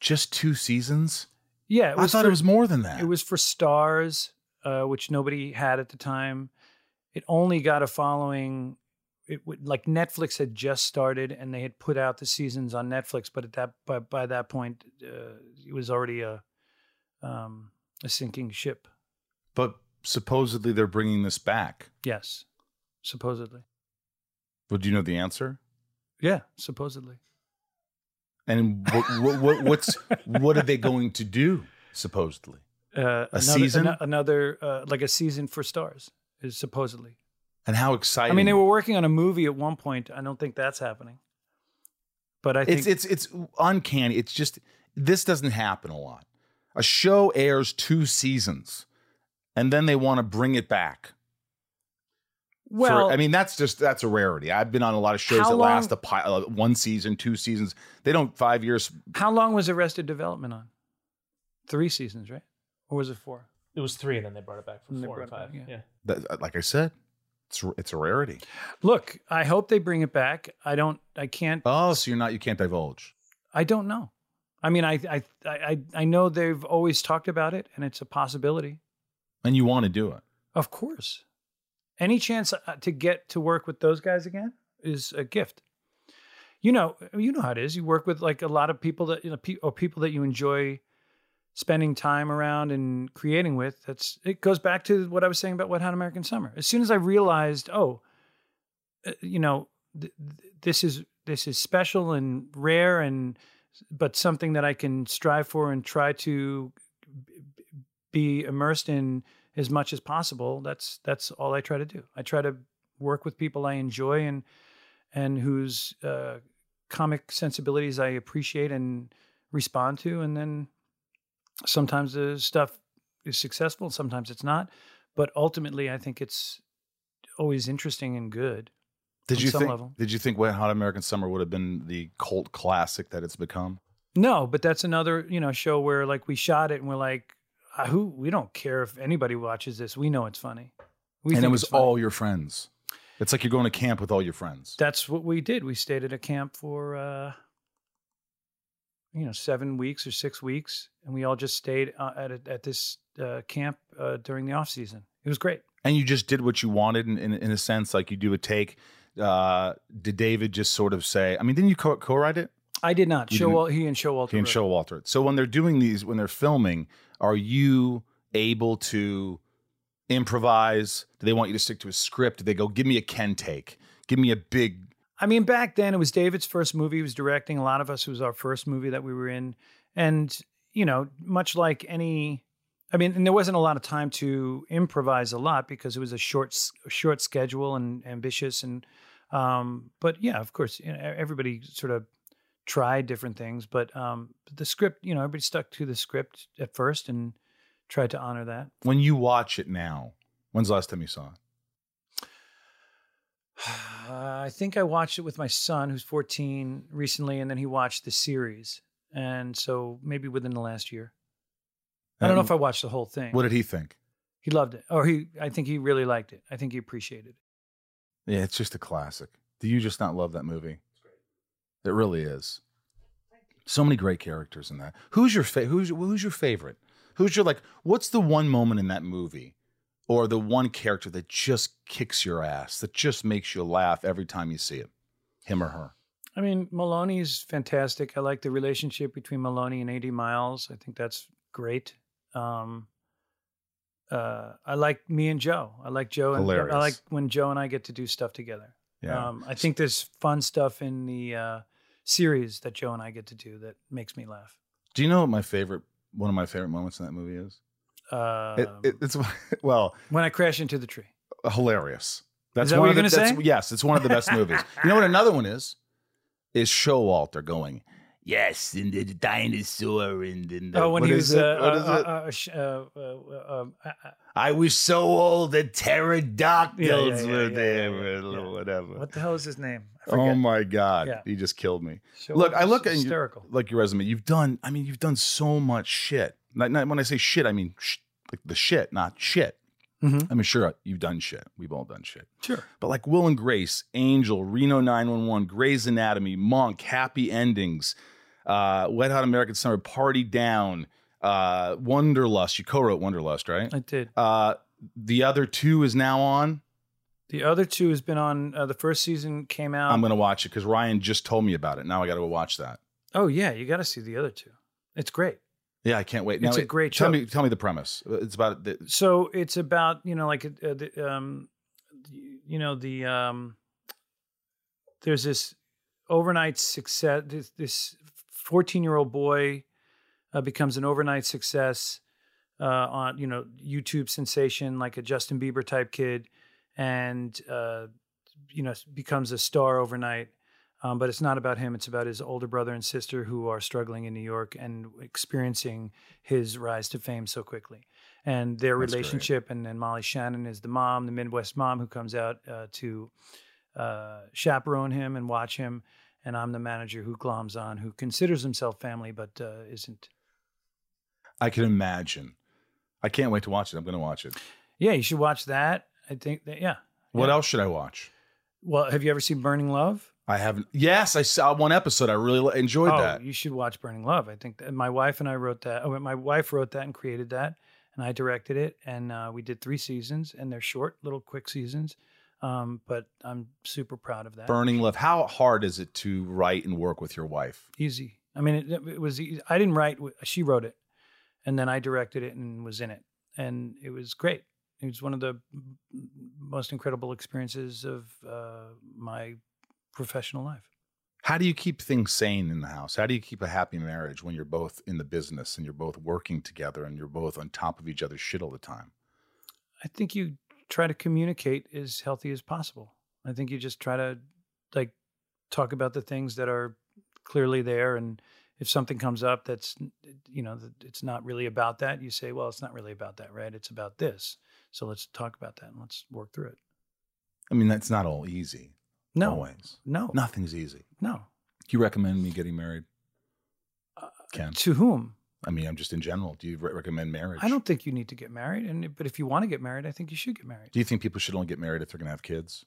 Just two seasons? Yeah, it I thought for- it was more than that. It was for Starz, uh, which nobody had at the time. It only got a following. It would like Netflix had just started and they had put out the seasons on Netflix, but at that by, by that point, uh, it was already a um, a sinking ship. But supposedly they're bringing this back. Yes, supposedly. Would you know the answer? Yeah, supposedly. And what, what, what what's what are they going to do? Supposedly, Uh, A another, season? ano- another uh, like a season for Starz is supposedly. And how exciting! I mean, they were working on a movie at one point. I don't think that's happening. But I think It's it's it's uncanny. It's just this doesn't happen a lot. A show airs two seasons, and then they want to bring it back. for- well. I mean, that's just that's a rarity. I've been on a lot of shows How that last a pi- uh, one season, two seasons. They don't five years. How long was Arrested Development on? Three seasons, right? Or was it four? It was three, and then they brought it back for And four or five. back, yeah. yeah. That, like I said, it's it's a rarity. Look, I hope they bring it back. I don't. I can't. Oh, so you're not you can't divulge. I don't know. I mean, I I I I know they've always talked about it, and it's a possibility. And you want to do it. Of course. any chance uh, to get to work with those guys again is a gift. You know, you know how it is. You work with like a lot of people that you know, pe- or people that you enjoy spending time around and creating with. That's it goes back to what I was saying about Wet Hot American Summer. As soon as I realized, oh, uh, you know, th- th- this is this is special and rare and but something that I can strive for and try to be immersed in as much as possible. That's that's all I try to do. I try to work with people I enjoy and and whose uh, comic sensibilities I appreciate and respond to, and then sometimes the stuff is successful, sometimes it's not. But ultimately, I think it's always interesting and good. Did you some think? level. Did you think Wet Hot American Summer would have been the cult classic that it's become? No, but that's another you know show where like we shot it and we're like, "Ah, who we don't care if anybody watches this. We know it's funny. We and it was all your friends. It's like you're going to camp with all your friends. That's what we did. We stayed at a camp for uh, you know seven weeks or six weeks, and we all just stayed uh, at a, at this uh, camp uh, during the off season. It was great. and you just did what you wanted in, in, in a sense like you do a take uh did david just sort of say i mean didn't you co- co-write it I did not. You Show he and show Showalter. he and wrote it. so when they're doing these when they're filming are you able to improvise do they want you to stick to a script do they go give me a ken take give me a big I mean, back then it was David's first movie he was directing. A lot of us it was our first movie that we were in, and you know, much like any, I mean, and there wasn't a lot of time to improvise a lot because it was a short, short schedule and ambitious, and um, but yeah, of course, you know, e- everybody sort of tried different things, but um, the script, you know, everybody stuck to the script at first and tried to honor that. when you watch it now when's the last time you saw it Uh, I think I watched it with my son, who's 14, recently, and then he watched the series. And so maybe within the last year. I don't know if I watched the whole thing. what did he think He loved it. Or he I think he really liked it. I think he appreciated it. Yeah, it's just a classic. Do you just not love that movie? It really is. So many great characters in that. Who's your fa- who's who's your favorite? Who's your like? What's the one moment in that movie, or the one character that just kicks your ass, that just makes you laugh every time you see it, him or her? I mean, Meloni's fantastic. I like the relationship between Maloney and A.D. Miles. I think that's great. Um, uh, I like me and Joe. I like Joe, and I like when Joe and I get to do stuff together. Yeah. Um, I think there's fun stuff in the uh, series that Joe and I get to do that makes me laugh. Do you know what my favorite one of my favorite moments in that movie is? Um, It, it, um, it's <laughs> well when I crash into the tree. hilarious. That's that one what of you're the, gonna that's- say? Yes, it's one of the best movies. <laughs> You know what another one is? Is Showalter going? Yes, and the dinosaur and, and the, Oh, when what he was uh, uh, uh, uh, um, I was so old that pterodactyls Yeah, yeah, yeah, were there or whatever. what the hell is his name? I Oh my god, he just killed me. Look, I look at you, hysterical. like your resume. You've done. I mean, you've done so much shit. Not, not when I say shit, I mean sh- like the shit, not shit. Mhm. I mean, sure, you've done shit. We've all done shit. Sure. But like Will and Grace, Angel, Reno 911, Grey's Anatomy, Monk, Happy Endings, uh, Wet Hot American Summer, Party Down, uh, Wanderlust. You co-wrote Wanderlust, right? I did. Uh, the other two is now on. The other two has been on. Uh, the first season came out. I'm gonna watch it because Ryan just told me about it. Now I got to go watch that. oh yeah, you got to see the other two. It's great. Yeah, I can't wait. It's Now, a great tell show. me, tell me the premise. It's about the, So it's about you know like uh, the, um, you know the um, there's this overnight success. This, this 14 year old boy uh, becomes an overnight success uh, on you know YouTube sensation like a Justin Bieber type kid, and uh, you know becomes a star overnight. Um, but it's not about him. It's about his older brother and sister who are struggling in New York and experiencing his rise to fame so quickly. And their That's great. relationship, and then Molly Shannon is the mom, the Midwest mom who comes out uh, to uh, chaperone him and watch him. And I'm the manager who gloms on, who considers himself family, but uh, isn't. I can imagine. I can't wait to watch it. I'm gonna watch it. Yeah, you should watch that. I think that, yeah. What Yeah. else should I watch? Well, have you ever seen Burning Love? I haven't. Yes, I saw one episode. I really enjoyed oh, that. you should watch Burning Love. I think that my wife and I wrote that. Oh, my wife wrote that and created that, and I directed it, and uh, we did three seasons, and they're short, little, quick seasons. Um, but I'm super proud of that. Burning Love. How hard is it to write and work with your wife? Easy. I mean, it, it was. Easy. I didn't write. She wrote it, and then I directed it and was in it, and it was great. It was one of the most incredible experiences of uh, my professional life. How do you keep things sane in the house? How do you keep a happy marriage when you're both in the business and you're both working together and you're both on top of each other's shit all the time? I think you try to communicate as healthy as possible. I think you just try to like talk about the things that are clearly there and if something comes up that's you know it's not really about that you say well it's not really about that right it's about this so let's talk about that and let's work through it I mean, that's not all easy. No Always. no Nothing's easy. no Do you recommend me getting married? Uh, Ken? to whom I mean, I'm just in general. Do you re- recommend marriage? i don't think you need to get married and but if you want to get married i think you should get married Do you think people should only get married if they're going to have kids?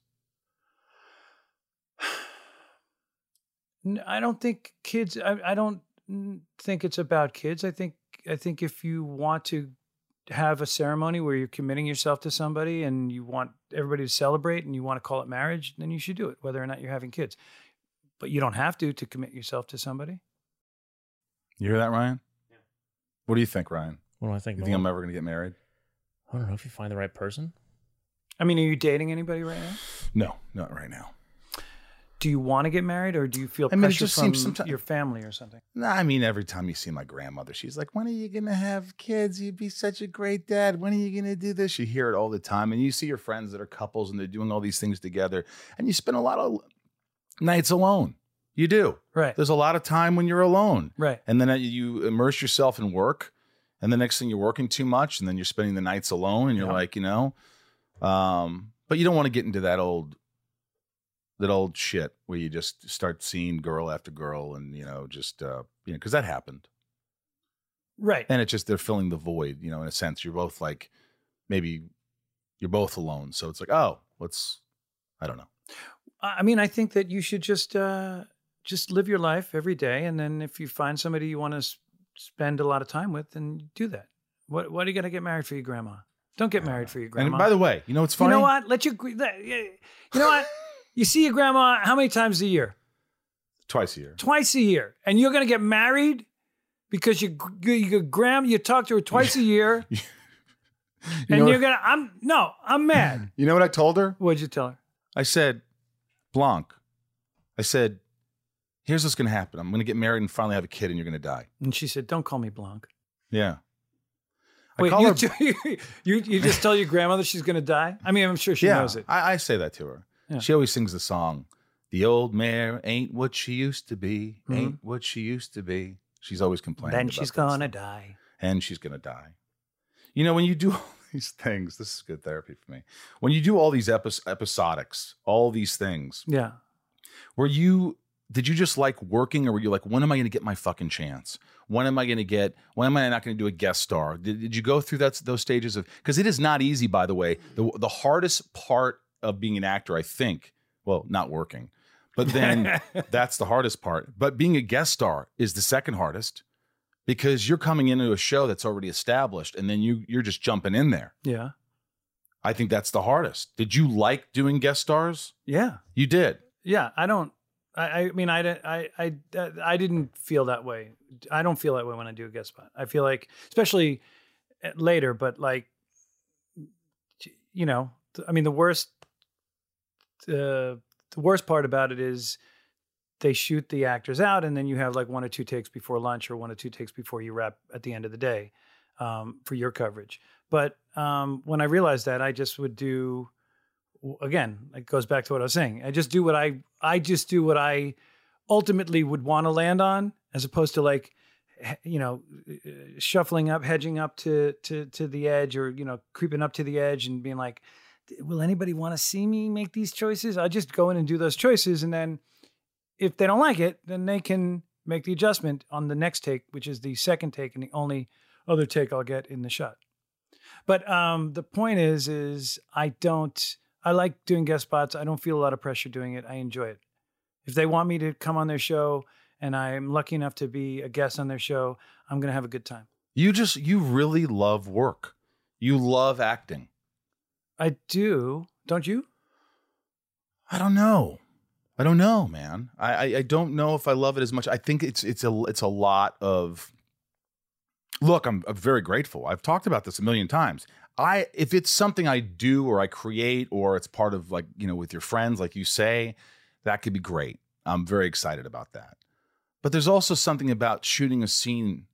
I don't think kids. I, I don't think it's about kids. I think I think if you want to have a ceremony where you're committing yourself to somebody and you want everybody to celebrate and you want to call it marriage, then you should do it, whether or not you're having kids. But you don't have to to commit yourself to somebody. You hear that, Ryan? Yeah. What do you think, Ryan? What do I think? You think I'm ever going to get married? I don't know if you find the right person. I mean, are you dating anybody right now? No, not right now. Do you want to get married, or do you feel I mean, it pressure just from your family or something? No, I mean, every time you see my grandmother, she's like, When are you going to have kids? You'd be such a great dad. When are you going to do this? You hear it all the time. And you see your friends that are couples and they're doing all these things together. And you spend a lot of nights alone. You do. Right. There's a lot of time when you're alone. Right. And then uh, you immerse yourself in work. And the next thing you're working too much. And then you're spending the nights alone. And you're Yeah. like, you know, um, but you don't want to get into that old that old shit where you just start seeing girl after girl and you know just uh you know because that happened Right. and it's just they're filling the void you know in a sense you're both like maybe you're both alone so it's like oh let's i don't know I mean, I think that you should just uh, just live your life every day, and then if you find somebody you want to s- spend a lot of time with, then do that. What What are you gonna get married for your grandma? Don't get married for your grandma. and by the way you know what's funny you know what? Let your you know what? You see your grandma how many times a year? twice a year Twice a year, and you're gonna get married because you you, you grandma you talk to her twice a year, <laughs> You and you're what- gonna. I'm no, I'm mad. you know what i told her What'd you tell her? i said blanc i said here's what's going to happen i'm going to get married and finally have a kid and you're going to die And she said, "Don't call me Blanc." yeah I Wait, call you, her- <laughs> you you just tell your grandmother she's going to die? I mean, I'm sure she knows it. I, I say that to her. Yeah. She always sings the song, The old mare ain't what she used to be, Mhm. ain't what she used to be. She's always complaining. then she's gonna stuff. die. And she's to die. You know, when you do <laughs> all these things, this is good therapy for me. When you do all these epi- episodics, all these things, Yeah. were you, did you just like working or were you like, when am I going to get my fucking chance? When am I going to get, when am I not going to do a guest star? Did, did you go through that, those stages of, because it is not easy, by the way. The, the hardest part of being an actor, I think, well, not working, but <laughs> then that's the hardest part. But being a guest star is the second hardest because you're coming into a show that's already established and then you you're just jumping in there. Yeah. I think that's the hardest. Did you like doing guest stars? Yeah. You did. Yeah. I don't. I, I mean, I, don't- I, I, I didn't feel that way. I don't feel that way when I do a guest spot. I feel like, especially uh, later, but like, you know, I mean, the worst, uh, the worst part about it is they shoot the actors out, and then you have like one or two takes before lunch, or one or two takes before you wrap at the end of the day um, for your coverage. But um, when I realized that, I just would do again. It goes back to what I was saying. I just do what I I just do what I ultimately would want to land on, as opposed to like you know shuffling up, hedging up to to to the edge, or you know creeping up to the edge and being like, will anybody want to see me make these choices? I just go in and do those choices, and then if they don't like it, then they can make the adjustment on the next take, which is the second take and the only other take I'll get in the shot. But um, the point is, is I don't. I like doing guest spots. I don't feel a lot of pressure doing it. I enjoy it. If they want me to come on their show, and I'm lucky enough to be a guest on their show, I'm gonna have a good time. You just you really love work. You love acting. I do. Don't you? I don't know. I don't know, man. I, I I don't know if I love it as much. I think it's it's a it's a lot of. Look, I'm, I'm very grateful. I've talked about this a million times. I if it's something I do or I create or it's part of like you know with your friends, like you say, that could be great. I'm very excited about that. But there's also something about shooting a scene,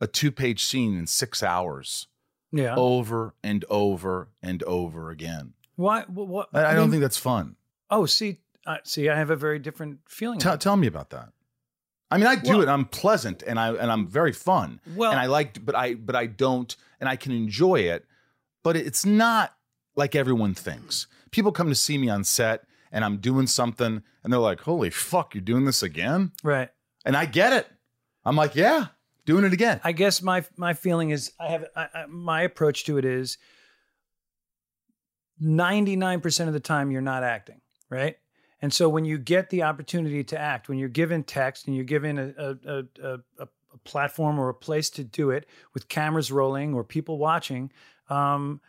a two page scene in six hours, Yeah. over and over and over again. Why? What? what I, I don't mean- think that's fun. Oh, see, uh, see, I have a very different feeling. Tell, tell me about that. I mean, I do Well- it. I'm pleasant and I and I'm very fun. Well- and I like, but I but I don't, and I can enjoy it. But it's not like everyone thinks. People come to see me on set, and I'm doing something, and they're like, "Holy fuck, you're doing this again?" right. And I get it. I'm like, "Yeah, doing it again." I guess my my feeling is I have I, I, my approach to it is 99% of the time you're not acting, right? And so when you get the opportunity to act, when you're given text and you're given a a, a, a, a a platform or a place to do it with cameras rolling or people watching, um,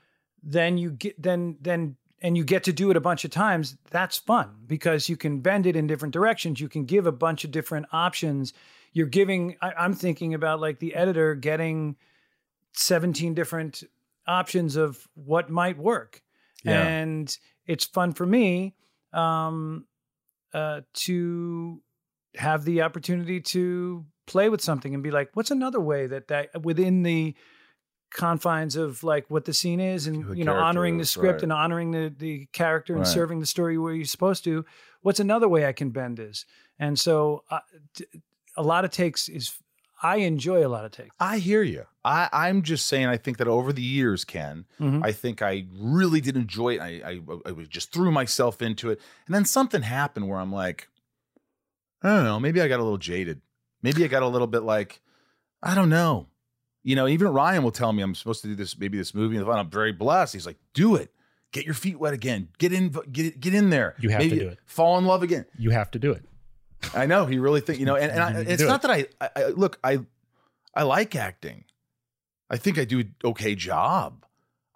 then you get then then and you get to do it a bunch of times. That's fun because you can bend it in different directions. You can give a bunch of different options. You're giving. I, I'm thinking about like the editor getting 17 different options of what might work Yeah. and it's fun for me um, uh, to have the opportunity to play with something and be like, what's another way that that within the confines of like what the scene is and The you know honoring the script right. and honoring the the character and Right. serving the story where you're supposed to what's another way i can bend this and so uh, t- a lot of takes is i enjoy a lot of takes I hear you. I, I'm just saying. I think that over the years, Ken, Mhm. I think I really did enjoy it. I, I I just threw myself into it, and then something happened where I'm like, I don't know. Maybe I got a little jaded. Maybe I got a little bit like, I don't know. You know, even Ryan will tell me I'm supposed to do this, maybe this movie, and I'm very blessed. He's like, do it. Get your feet wet again. Get in. Get get in there. You have to do it. Fall in love again. You have to do it. I know he really think you know, and, and I, it's do not that I, I, I look. I I like acting. I think I do an okay job.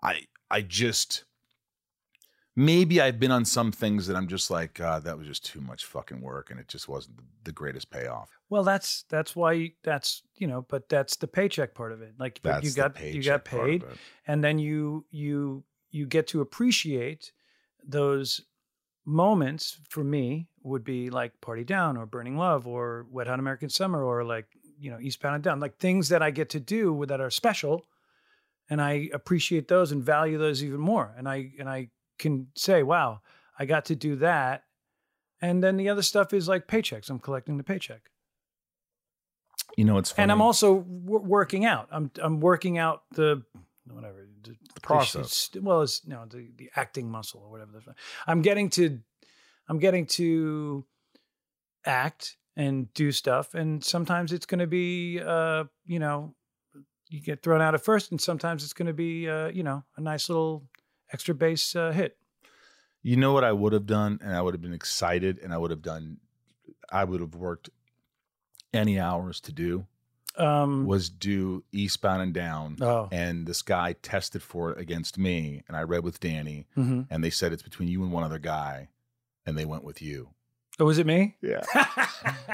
I I just maybe I've been on some things that I'm just like, God, that was just too much fucking work, and it just wasn't the, the greatest payoff. Well, that's that's why that's you know, but that's the paycheck part of it. Like That's you got you got paycheck part of paid, and then you you you get to appreciate those moments. For me, would be like Party Down or Burning Love or Wet Hot American Summer or like you know Eastbound and Down, like things that I get to do that are special, and I appreciate those and value those even more. And I and I can say, wow, I got to do that. And then the other stuff is like paychecks. I'm collecting the paycheck You know, it's funny. and I'm also w- working out. I'm I'm working out the whatever the, process. it's- well, it's no the, the acting muscle or whatever. the- I'm getting to I'm getting to act and do stuff, and sometimes it's going to be uh you know you get thrown out at first, and sometimes it's going to be uh you know a nice little extra base uh, hit. You know what I would have done, and I would have been excited, and I would have done. I would have worked any hours to do Um, was do Eastbound and Down. oh, and this guy tested for it against me and i read with danny hmm and they said it's between you and one other guy and they went with you. Oh, was it me? yeah. <laughs>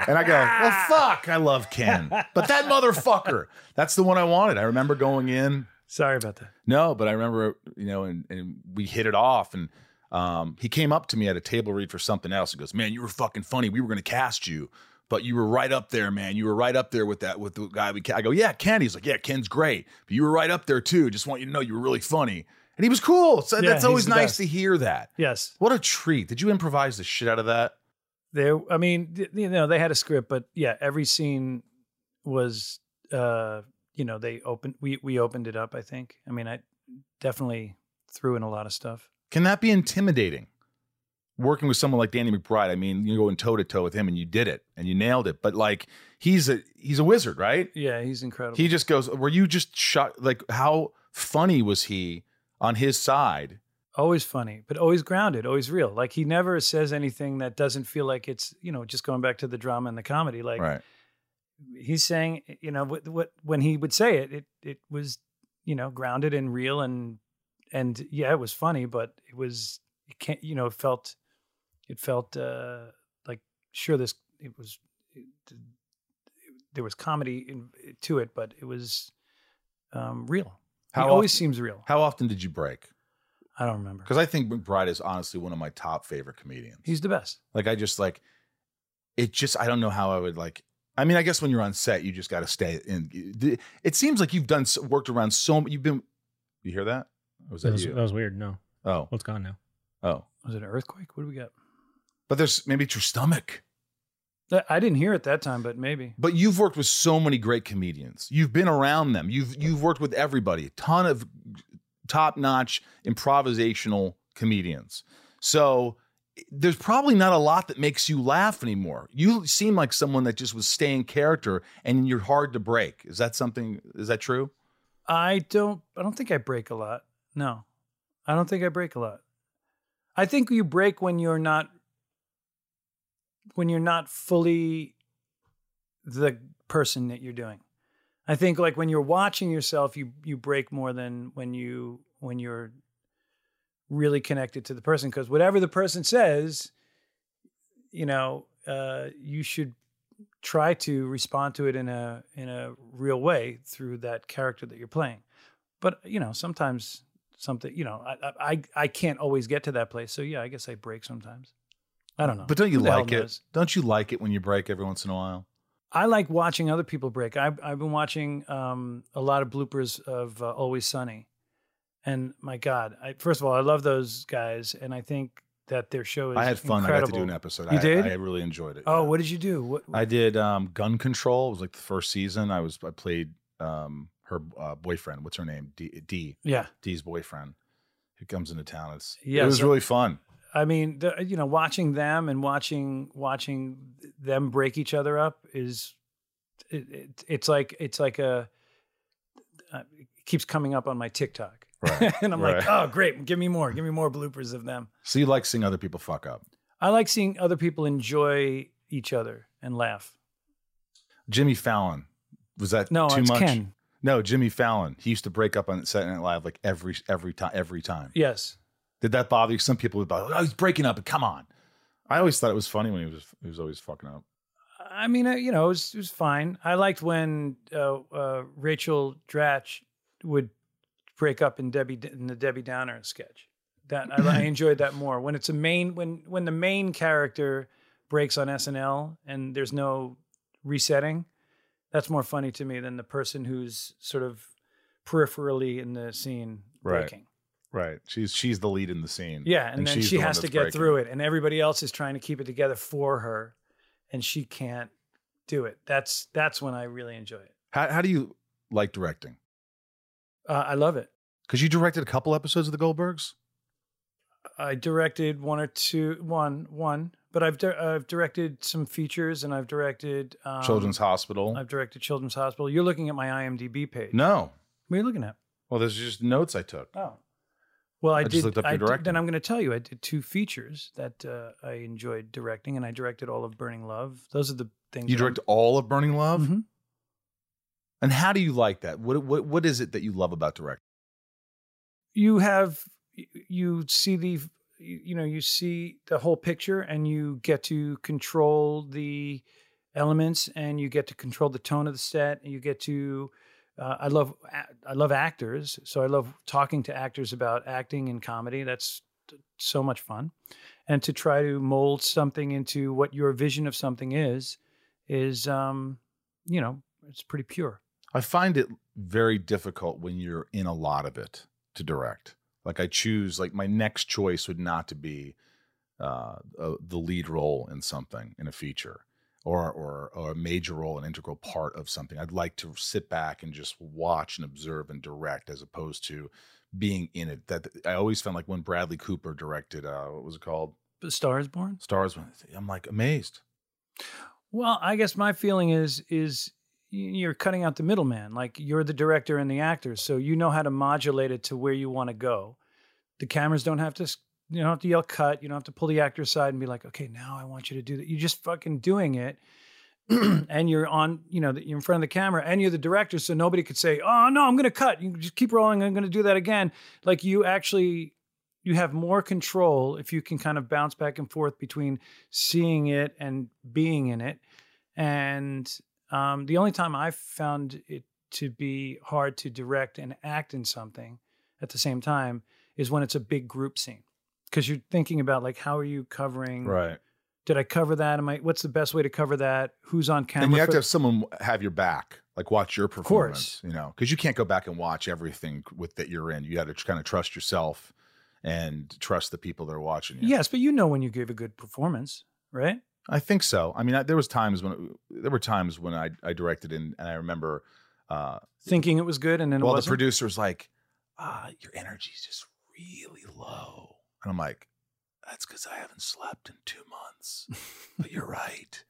And i go well fuck i love ken but that motherfucker that's the one i wanted. I remember going in. Sorry about that. no but i remember you know and, and we hit it off and um, he came up to me at a table read for something else. And goes man you were fucking funny. We were going to cast you but you were right up there, man. You were right up there with that with the guy we. I go, yeah, Ken. He's like, yeah, Ken's great, but you were right up there too. Just want you to know you were really funny, and he was cool. So Yeah, that's always nice best. to hear that. Yes. What a treat! Did you improvise the shit out of that? There, I mean, you know, they had a script, but yeah, every scene was, uh, you know, they opened, we we opened it up. I think. I mean, I definitely threw in a lot of stuff. Can that be intimidating? Working with someone like Danny McBride, I mean, you're going toe to toe with him, and you did it, and you nailed it. But like, he's a he's a wizard, right? Yeah, he's incredible. He just goes. Were you just shot? Like, how funny was he on his side? always funny, but always grounded, always real. Like he never says anything that doesn't feel like it's, you know, just going back to the drama and the comedy. Like right. he's saying, you know, what, what when he would say it, it it was you know, grounded and real and and yeah, it was funny, but it was it can't you know, it felt it felt uh like sure this it was it, there was comedy in, to it, but it was um real. How he always often- seems real. How often did you break? I don't remember. Because I think McBride is honestly one of my top favorite comedians. He's the best. like I just like it. Just I don't know how I would like. I mean, I guess when you're on set, you just got to stay in. It seems like you've done worked around so. You've been. You hear that? Or was That that, was, you? that was weird. No, oh, well, it's gone now. oh. Was it an earthquake? What do we got? But there's maybe it's your stomach. I didn't hear it that time, but maybe. But you've worked with so many great comedians. You've been around them. You've you've worked with everybody. A ton of top notch improvisational comedians. So there's probably not a lot that makes you laugh anymore. You seem like someone that just was staying character, and you're hard to break. Is that something? Is that true? I don't. I don't think I break a lot. No, I don't think I break a lot. I think you break when you're not when you're not fully the person that you're doing. I think like when you're watching yourself, you you break more than when you when you're really connected to the person because whatever the person says, you know, uh, you should try to respond to it in a in a real way through that character that you're playing. But you know, sometimes something you know, I I I can't always get to that place. So yeah, I guess I break sometimes. I don't know. But don't you Who like it? knows? Don't you like it when you break every once in a while? I like watching other people break. I've I've been watching um, a lot of bloopers of uh, Always Sunny, and my God, I, first of all, I love those guys, and I think that their show is. I had fun. Incredible. I got to do an episode. You I, did? I really enjoyed it. Oh, what did you do? What, I did um, gun control. It was like the first season. I was I played um, her uh, boyfriend. What's her name? Dee, Dee. yeah, Dee's boyfriend. Who comes into town? It's Yeah, it was so- really fun. I mean, the, you know, watching them and watching watching them break each other up is it, it, it's like it's like a uh, it keeps coming up on my TikTok, Right, <laughs> and I'm like, oh, great, give me more, give me more bloopers of them. So you like seeing other people fuck up. I like seeing other people enjoy each other and laugh. Jimmy Fallon was that No, too it's much? Ken. No, Jimmy Fallon. He used to break up on Saturday Night Live like every every time every time. Yes, Did that bother you? Some people would be like, "Oh, he's breaking up." But come on. I always thought it was funny when he was he was always fucking up. I mean, uh, you know, it was, it was fine. I liked when uh, uh, Rachel Dratch would break up in Debbie in the Debbie Downer sketch. That I, I enjoyed that more when it's a main when when the main character breaks on SNL and there's no resetting. That's more funny to me than the person who's sort of peripherally in the scene Right. breaking. Right. She's she's the lead in the scene. Yeah, and, then she the has to get breaking. through it, and everybody else is trying to keep it together for her, and she can't do it. That's that's when I really enjoy it. How how do you like directing? Uh, I love it. Because you directed a couple episodes of the Goldbergs. I directed one or two, one, one, but I've di- I've directed some features, and I've directed um, Children's Hospital. I've directed Children's Hospital. You're looking at my IMDb page. no. what are you looking at? Well, there's just notes I took. Oh, well, I, I did. just looked up your I did- then I'm going to tell you, I did two features that uh, I enjoyed directing, and I directed all of Burning Love. Those are the things You that I'm- direct all of Burning Love. Mhm. And how do you like that? What what what is it that you love about directing? you have you see the you know you see the whole picture and you get to control the elements and you get to control the tone of the set and you get to uh, i love i love actors so i love talking to actors about acting and comedy. That's so much fun. And to try to mold something into what your vision of something is is um you know it's pretty pure. I find it very difficult when you're in a lot of it to direct. Like I choose, like my next choice would not to be uh, the lead role in something in a feature, or, or or a major role, an integral part of something. I'd like to sit back and just watch and observe and direct, as opposed to being in it. That I always found like when Bradley Cooper directed, uh, what was it called, the star is born Stars. I'm like amazed. Well, I guess my feeling is is you're cutting out the middleman. Like you're the director and the actor, so you know how to modulate it to where you want to go. The cameras don't have to you don't have to yell cut. You don't have to pull the actor aside and be like, okay, now I want you to do that. You're just fucking doing it. <clears throat> and you're on, you know, you're in front of the camera and you're the director, so nobody could say, "Oh no, I'm going to cut." You just keep rolling. I'm going to do that again. Like you actually, you have more control if you can kind of bounce back and forth between seeing it and being in it. And um, the only time I found it to be hard to direct and act in something at the same time is when it's a big group scene because you're thinking about like how are you covering Right. did I cover that? Am I? What's the best way to cover that? Who's on camera? And you have to have someone have your back, like watch your course. performance, you know, because you can't go back and watch everything with that you're in. You got to kind of trust yourself and trust the people that are watching you. yes, but you know when you give a good performance, right? I think so. I mean, I, there was times when there were times when I, I directed and, and I remember, uh, Thinking it was good, and then it well, the wasn't. producer's like, ah, your energy's just really low. And I'm like, that's because I haven't slept in two months. but you're <laughs> right.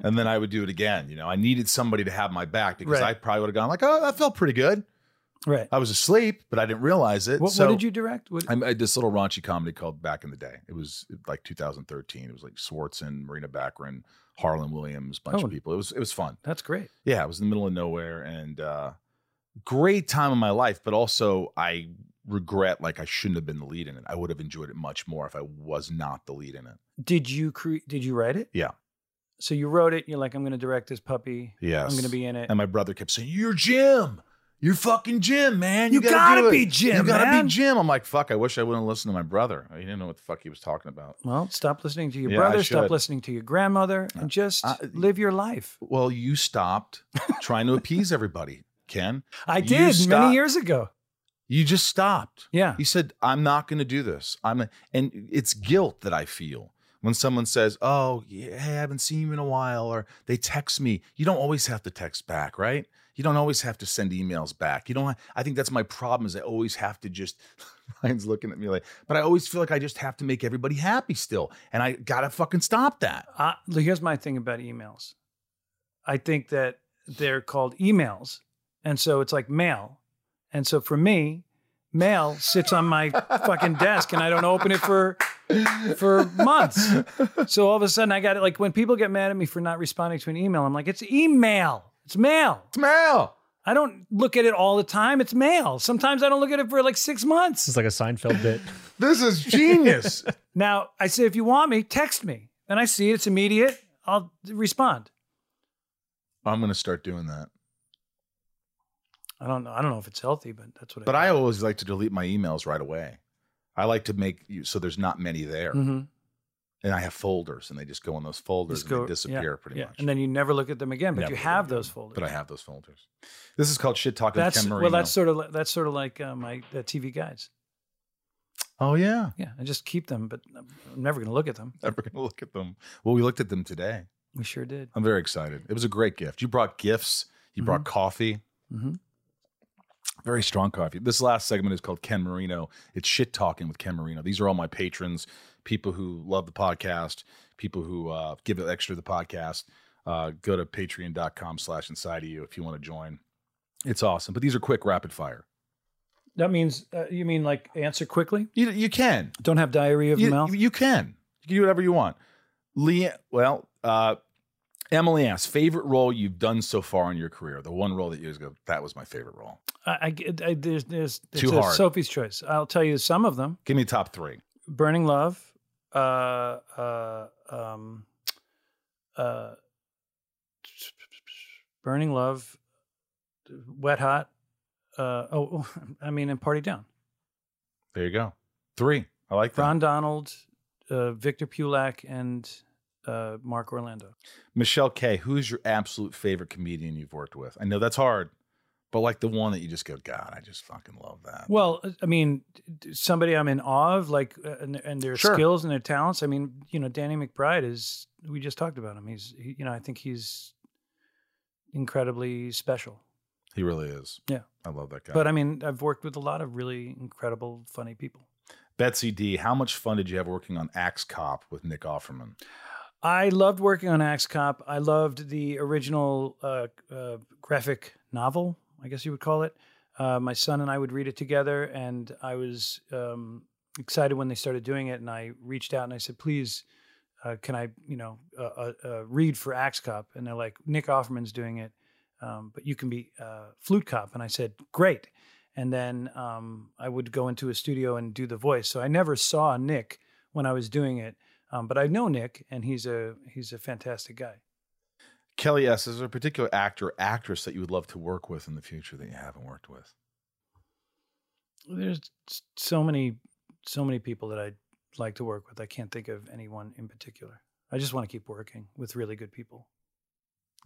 and then I would do it again. You know, I needed somebody to have my back because Right. I probably would have gone like, oh, that felt pretty good. right. I was asleep, but I didn't realize it. What, so what did you direct? What, I made this little raunchy comedy called Back in the Day. It was like 2013. It was like Swardson, Morena Baccarin, Harland Williams, bunch Oh. of people. It was it was fun. that's great. Yeah, it was in the middle of nowhere and uh great time of my life, but also I regret like I shouldn't have been the lead in it. I would have enjoyed it much more if I was not the lead in it. Did you create? Did you write it? Yeah. So you wrote it. You're like, I'm going to direct this puppy. Yes. I'm going to be in it. And my brother kept saying, "You're Jim. You're fucking Jim, man. You gotta, gotta be Jim, You gotta man." be Jim." I'm like, "Fuck! I wish I wouldn't listen to my brother. He didn't know what the fuck he was talking about." well, stop listening to your Yeah, brother. Stop listening to your grandmother, and just uh, live your life. Well, you stopped trying to appease everybody, Ken. I did many years ago. You just stopped. Yeah. You said, I'm not going to do this. I'm, and it's guilt that I feel when someone says, Oh, yeah, hey, I haven't seen you in a while, or they text me. You don't always have to text back, right? You don't always have to send emails back. You don't, I think that's my problem is I always have to just, <laughs> Ryan's looking at me like, but I always feel like I just have to make everybody happy still. And I got to fucking stop that. Uh, here's my thing about emails. I think that they're called emails. And so it's like mail. And so for me, mail sits on my fucking desk and I don't open it for for months. So all of a sudden I got it like when people get mad at me for not responding to an email, I'm like, it's email. It's mail. It's mail. I don't look at it all the time. It's mail. Sometimes I don't look at it for like six months. It's like a Seinfeld bit. <laughs> This is genius. Now I say, if you want me, text me. And I see it, it's immediate. I'll respond. I'm going to start doing that. I don't know. I don't know if it's healthy, but that's what. But I always like to delete my emails right away. I like to make you so there's not many there. hmm And I have folders and they just go in those folders Just and go- they disappear yeah, pretty yeah. much. And then you never look at them again, but Never you have those folders. But I have those folders. This is called shit talking that's well, that's sort of like, that's sort of like uh, my uh, TV guides. oh yeah. Yeah, I just keep them, but I'm never going to look at them. Never gonna look at them. Well, we looked at them today. We sure did. I'm very excited. It was a great gift. You brought gifts. You brought coffee. Mhm. Very strong coffee. This last segment is called Ken Marino. It's shit talking with Ken Marino. These are all my patrons, people who love the podcast, people who uh, give it extra to the podcast. Uh, go to patreon.com slash inside of you if you want to join. It's awesome. But these are quick, rapid fire. That means uh, you mean like answer quickly? You, you can. Don't have diarrhea of you, the mouth. You can. You can do whatever you want. Lee, well, uh, Emily asks, favorite role you've done so far in your career? The one role that you just go, that was my favorite role. I, I, I there's there's Too hard. Sophie's choice. I'll tell you some of them. Give me top three. Burning Love, uh, uh, um, uh, Burning Love, Wet Hot. Uh, oh, oh, <laughs> I mean, and Party Down. There you go. Three. I like that. Ron Donald, uh, Victor Pulak, and uh, Mark Orlando. Michelle K, who's your absolute favorite comedian you've worked with? I know that's hard, but like the one that you just go, God, I just fucking love that. Well, uh, I mean, somebody I'm in awe of, like, uh, and, and their Sure. skills and their talents. I mean, you know, Danny McBride is. We just talked about him. He's, he, you know, I think he's incredibly special. he really is. Yeah. I love that guy. But I mean, I've worked with a lot of really incredible, funny people. Betsy D, how much fun did you have working on Axe Cop with Nick Offerman? I loved working on Axe Cop. I loved the original uh, uh, graphic novel, I guess you would call it. Uh, my son and I would read it together, and I was um, excited when they started doing it. And I reached out and I said, "Please, uh, can I, you know, uh, uh, read for Axe Cop? And they're like, Nick Offerman's doing it, um, but you can be Flute Cop. And I said, great. And then um, I would go into a studio and do the voice. So I never saw Nick when I was doing it, um, but I know Nick, and he's a he's a fantastic guy. Kelly S. Is there a particular actor actress that you would love to work with in the future that you haven't worked with? There's so many so many people that I'd like to work with. I can't think of anyone in particular. I just want to keep working with really good people.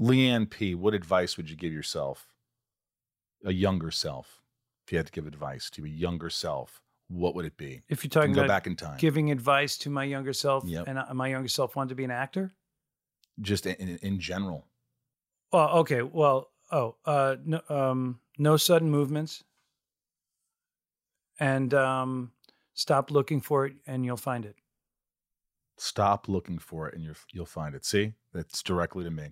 Leanne P., what advice would you give yourself, a younger self, if you had to give advice to a younger self? What would it be? If you're talking go about back in time. giving advice to my younger self, Yep. and my younger self wanted to be an actor. Just in, in, in general. Well, okay. Well, oh, uh, no, um, no sudden movements, and um, stop looking for it, and you'll find it. Stop looking for it, and you're, you'll find it. See, that's directly to me.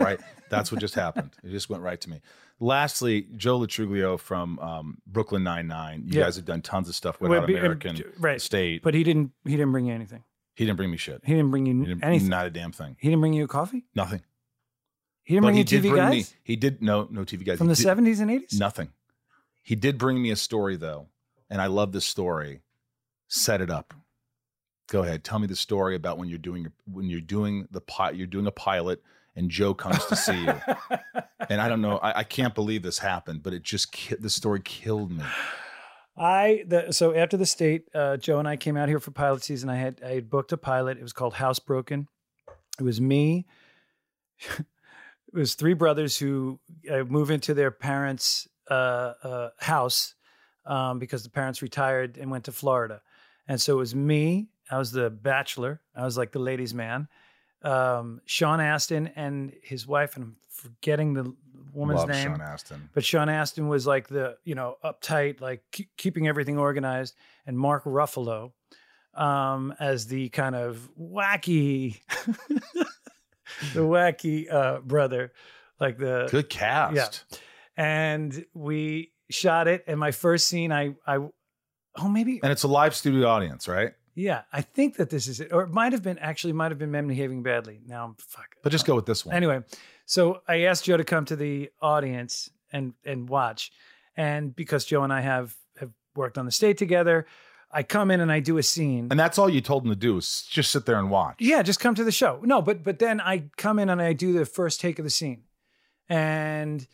right, <laughs> that's what just happened. It just went right to me. Lastly, Joe Lo Truglio from um, Brooklyn Nine Nine. You Yeah. guys have done tons of stuff with Well, Out um, American right. State. But he didn't. He didn't bring you anything. he didn't bring me shit. He didn't bring you didn't, anything. Not a damn thing. He didn't bring you a coffee. Nothing. He didn't but bring he you TV bring guys me. He did no no TV guys from He the seventies and eighties. Nothing. He did bring me a story though, and I love this story. Set it up. Go ahead. Tell me the story about when you're doing when you're doing the pi- you're doing a pilot and Joe comes to see you. And I don't know. I, I can't believe this happened, but it just ki- the story killed me. I the so after the state, uh, Joe and I came out here for pilot season. I had I had booked a pilot. It was called Housebroken. It was me. <laughs> it was three brothers who uh, move into their parents' uh, uh, house um, because the parents retired and went to Florida, and so it was me. I was the bachelor. I was like the ladies' man. Um, Sean Astin and his wife, and I'm forgetting the woman's Love name. Sean Astin. But Sean Astin was like the, you know, uptight, like keep, keeping everything organized, and Mark Ruffalo um, as the kind of wacky, <laughs> the wacky uh, brother, like the Good cast. yeah. And we shot it, and my first scene, I, I, oh maybe, And it's a live studio audience, right? Yeah, I think that this is it, or it might have been actually might have been men behaving badly. Now I'm fuck. But just go with this one. Anyway, so I asked Joe to come to the audience and and watch, and because Joe and I have have worked on the state together, I come in and I do a scene. And that's all you told him to do is just sit there and watch. yeah, just come to the show. No, but but then I come in and I do the first take of the scene, and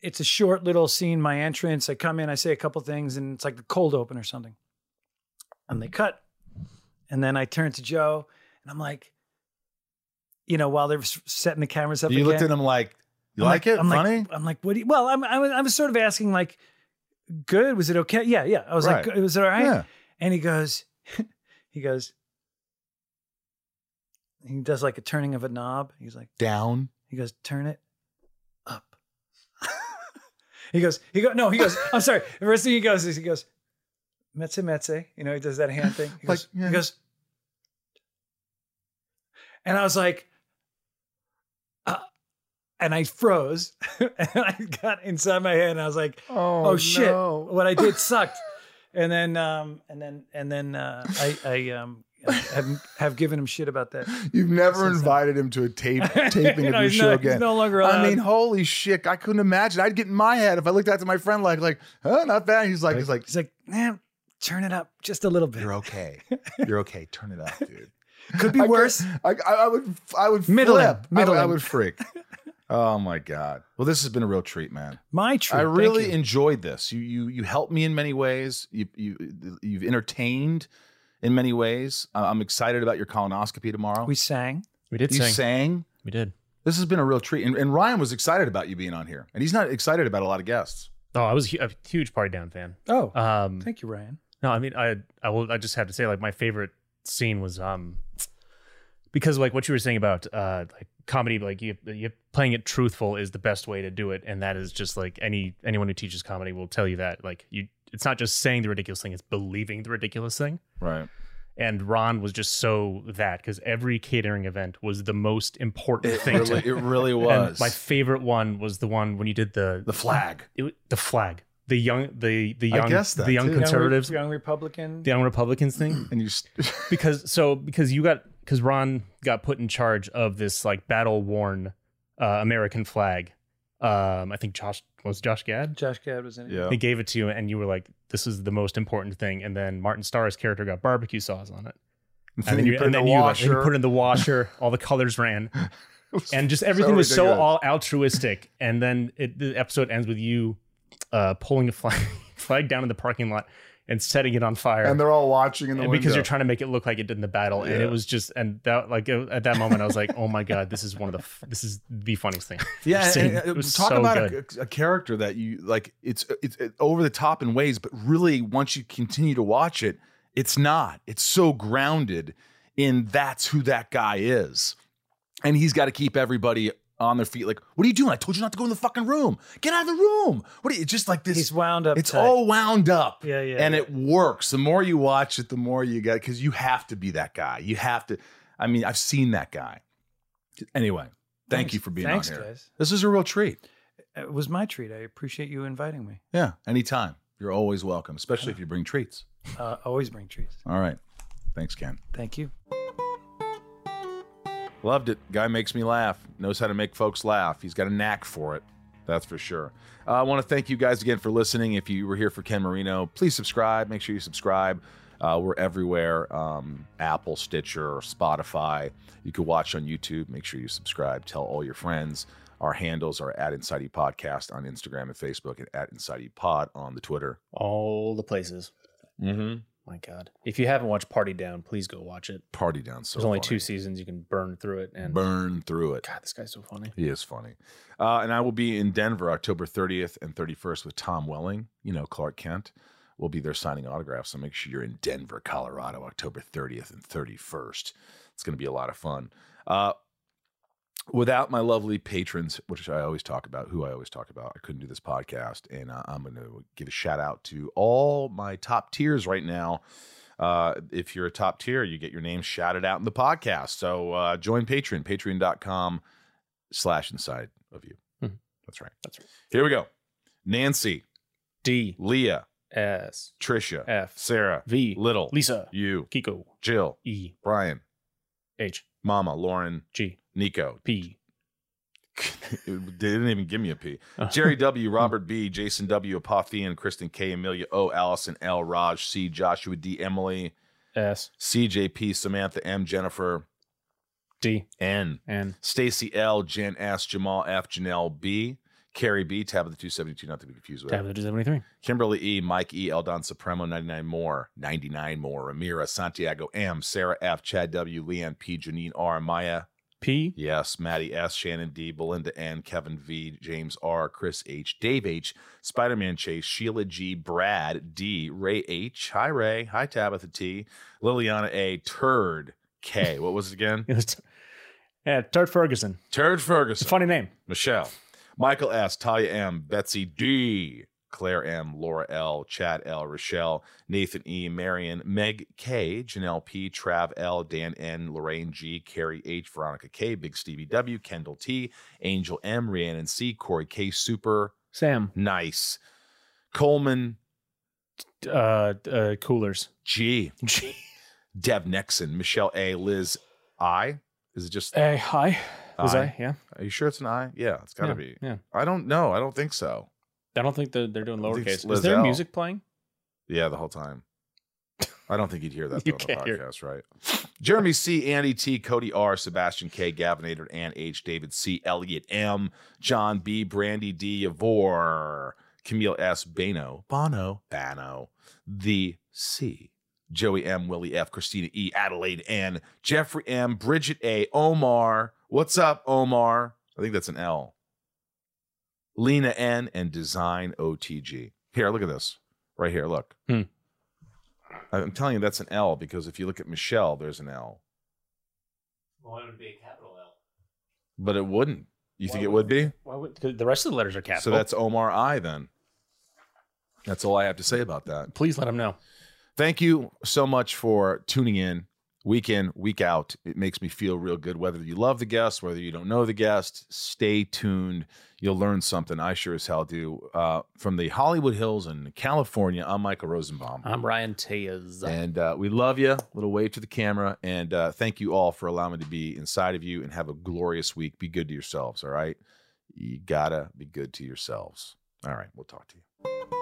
it's a short little scene. My entrance. I come in, I say a couple things, and it's like the cold open or something, and they cut, and then I turn to Joe and I'm like. You know, while they're setting the cameras up, You again, looked at him like, you I'm like, it? I'm Funny? Like, I'm like, what do you? Well, I'm, I was, I was sort of asking, like, good? Was it okay? Yeah, yeah. I was Right. like, was it all right? Yeah. And he goes, <laughs> he goes, he does like a turning of a knob. He's like, Down. he goes, turn it up. <laughs> he goes, he goes, no, he goes, I'm sorry. The first thing he goes is he goes, Metze Metze. You know, he does that hand thing. He Like, goes, yeah. he goes, and I was like, uh, and I froze <laughs> and I got inside my head and I was like, oh, shit, what I did <laughs> sucked. And then, um, and then, and then, uh, I, I, um, have, have given him shit about that. You've never invited him to a <laughs> tape taping of your show not- he's again. no longer I mean, holy shit! I couldn't imagine. I'd get in my head if I looked out to my friend like, like, huh, not bad. He's like, he's like, He's like, man, turn it up just a little bit. you're okay. <laughs> You're okay. Turn it up, dude. <laughs> Could be I worse. I, I, I would, I would Middling, flip. I would- I, middling. would freak. <laughs> Oh my god. Well, this has been a real treat, man. My treat. I Thank really you. enjoyed this. You you you helped me in many ways. You you you've entertained in many ways. Uh, I'm excited about your colonoscopy tomorrow. we sang. We did you sing. sang. We did. This has been a real treat. And, and Ryan was excited about you being on here, and he's not excited about a lot of guests. Oh, I was a huge Party Down fan. Oh, Um, thank you, Ryan. No, I mean, I I will. I just have to say, like, my favorite scene was um because like what you were saying about uh like comedy, like you you playing it truthful is the best way to do it, and that is just like any anyone who teaches comedy will tell you that like you it's not just saying the ridiculous thing, it's believing the ridiculous thing. Right. And Ron was just so that because every catering event was the most important It thing. really, to, it really and was. my favorite one was the one when you did the the flag. it, the flag, the young the the I young guess that, the young too. Young Re- conservatives, young Republican. the young Republicans thing And you, s- <laughs> because so because you got because Ron got put in charge of this like battle worn uh, American flag. Um, I think Josh was Josh Gad. Josh Gad was in it. Yeah. He gave it to you, and you were like, "This is the most important thing." And then Martin Starr's character got barbecue sauce on it, and then you, put and in then the you, like, washer. you put in the washer. <laughs> All the colors ran, and just everything was so all altruistic. And then it, the episode ends with you uh, pulling a flag <laughs> flag down in the parking lot and setting it on fire. and they're all watching in the and window. because you're trying to make it look like it did in the battle, and it was just and that like uh, at that moment I was like, oh my god, this is one of the f- this is the funniest thing. <laughs> Yeah, seen. and, it was talk so about good. a, a character that you like. It's it's it, over the top in ways, but really, once you continue to watch it, it's not. It's so grounded in that's who that guy is, and he's got to keep everybody on their feet. Like, what are you doing? I told you not to go in the fucking room. Get out of the room. What are you? It's just like this. He's wound up. it's tight. all wound up. Yeah, yeah, And yeah. it works. The more you watch it, the more you get because you have to be that guy. You have to. I mean, I've seen that guy. Anyway, thank Thanks- you for being thanks, on here. guys. This is a real treat. It was my treat. I appreciate you inviting me. Yeah, anytime. You're always welcome, especially if you bring treats. Uh, always bring treats. All right. Thanks, Ken. Thank you. Loved it. Guy makes me laugh. Knows how to make folks laugh. He's got a knack for it. That's for sure. Uh, I want to thank you guys again for listening. If you were here for Ken Marino, please subscribe. Make sure you subscribe. Uh, we're everywhere um, Apple, Stitcher, Spotify. You can watch on YouTube. Make sure you subscribe. Tell all your friends. Our handles are at Inside E Podcast on Instagram and Facebook and at Inside E Pod on the Twitter. All the places. Mm-hmm. My God. If you haven't watched Party Down, please go watch it. Party down so There's only funny. two seasons. You can burn through it. And Burn through it. God, this guy's so funny. He is funny. Uh, and I will be in Denver October 30th and 31st with Tom Welling, you know, Clark Kent. We'll be there signing autographs. So make sure you're in Denver, Colorado, October 30th and 31st. It's going to be a lot of fun. Uh, without my lovely patrons, which I always talk about, who I always talk about, I couldn't do this podcast. And uh, I'm going to give a shout out to all my top tiers right now. Uh, if you're a top tier, you get your name shouted out in the podcast. So uh, join Patreon, patreon.com slash inside of you. Mhm. That's right. That's right. Here we go. Nancy, D Leah, S Trisha, F Sarah, V Little, Lisa U. Kiko Jill, E Brian, H Mama, Lauren, G Nico. P. <laughs> they didn't even give me a P. <laughs> Jerry W, Robert B, Jason W, Apothian, Kristen K, Amelia O, Allison L, Raj C, Joshua D, Emily, S CJP, Samantha M, Jennifer D N, and Stacy L, Jen S, Jamal F, Janelle B, Carrie B, Tabitha 272, not to be confused with Tab of the 273. Kimberly E, Mike E, Eldon Supremo, 99 more, 99 more, Amira, Santiago M, Sarah F, Chad W, Leanne P, Janine R, Maya, P. yes, Maddie S, Shannon D, Belinda N, Kevin V, James R, Chris H, Dave H, Spider Man Chase, Sheila G, Brad D, Ray H, hi Ray, hi Tabitha T, Liliana A, Turd K, what was it again? <laughs> It was- yeah, Tart Ferguson. Turd Ferguson. funny name. Michelle, Michael S, Talia M, Betsy D, Claire M, Laura L, Chad L, Rochelle, Nathan E, Marion, Meg K, Janelle P, Trav L, Dan N, Lorraine G, Carrie H, Veronica K, Big Stevie W, Kendall T, Angel M, Rhiannon C, Corey K, Super Sam. Nice, Coleman Uh, uh, coolers. G, <laughs> G, Dev Nexon, Michelle A, Liz I. Is it just? A? hi. Was I? Yeah. Are you sure it's an I? Yeah, it's got to yeah, be. Yeah. I don't know. I don't think so. I don't think they're, they're doing I think it's lowercase. Is there music playing? Yeah, the whole time. I don't think you'd hear that <laughs> You on the can't hear podcast, right? Jeremy C, Andy T, Cody R, Sebastian K, Gavinator, Ann H, David C, Elliot M, John B, Brandy D, Yavor, Camille S, Bano, Bono, Bano, The C, Joey M, Willie F, Christina E, Adelaide N, Jeffrey M, Bridget A, Omar. What's up, Omar? I think that's an L. Lena N, and Design OTG. Here, look at this. Right here, look. Hmm. I'm telling you that's an L because if you look at Michelle, there's an L. Well, it would be a capital L. But it wouldn't. You think Why it would be? Why would, 'cause the rest of the letters are capital. So that's Omar I then. That's all I have to say about that. Please let them know. Thank you so much for tuning in. week in, week out. It makes me feel real good. Whether you love the guest, whether you don't know the guest, stay tuned. You'll learn something. I sure as hell do. Uh, from the Hollywood Hills in California, I'm Michael Rosenbaum. I'm Ryan Tayez. And uh, we love you. A little wave to the camera. And uh, thank you all for allowing me to be inside of you and have a glorious week. Be good to yourselves. All right. You gotta be good to yourselves. All right. We'll talk to you.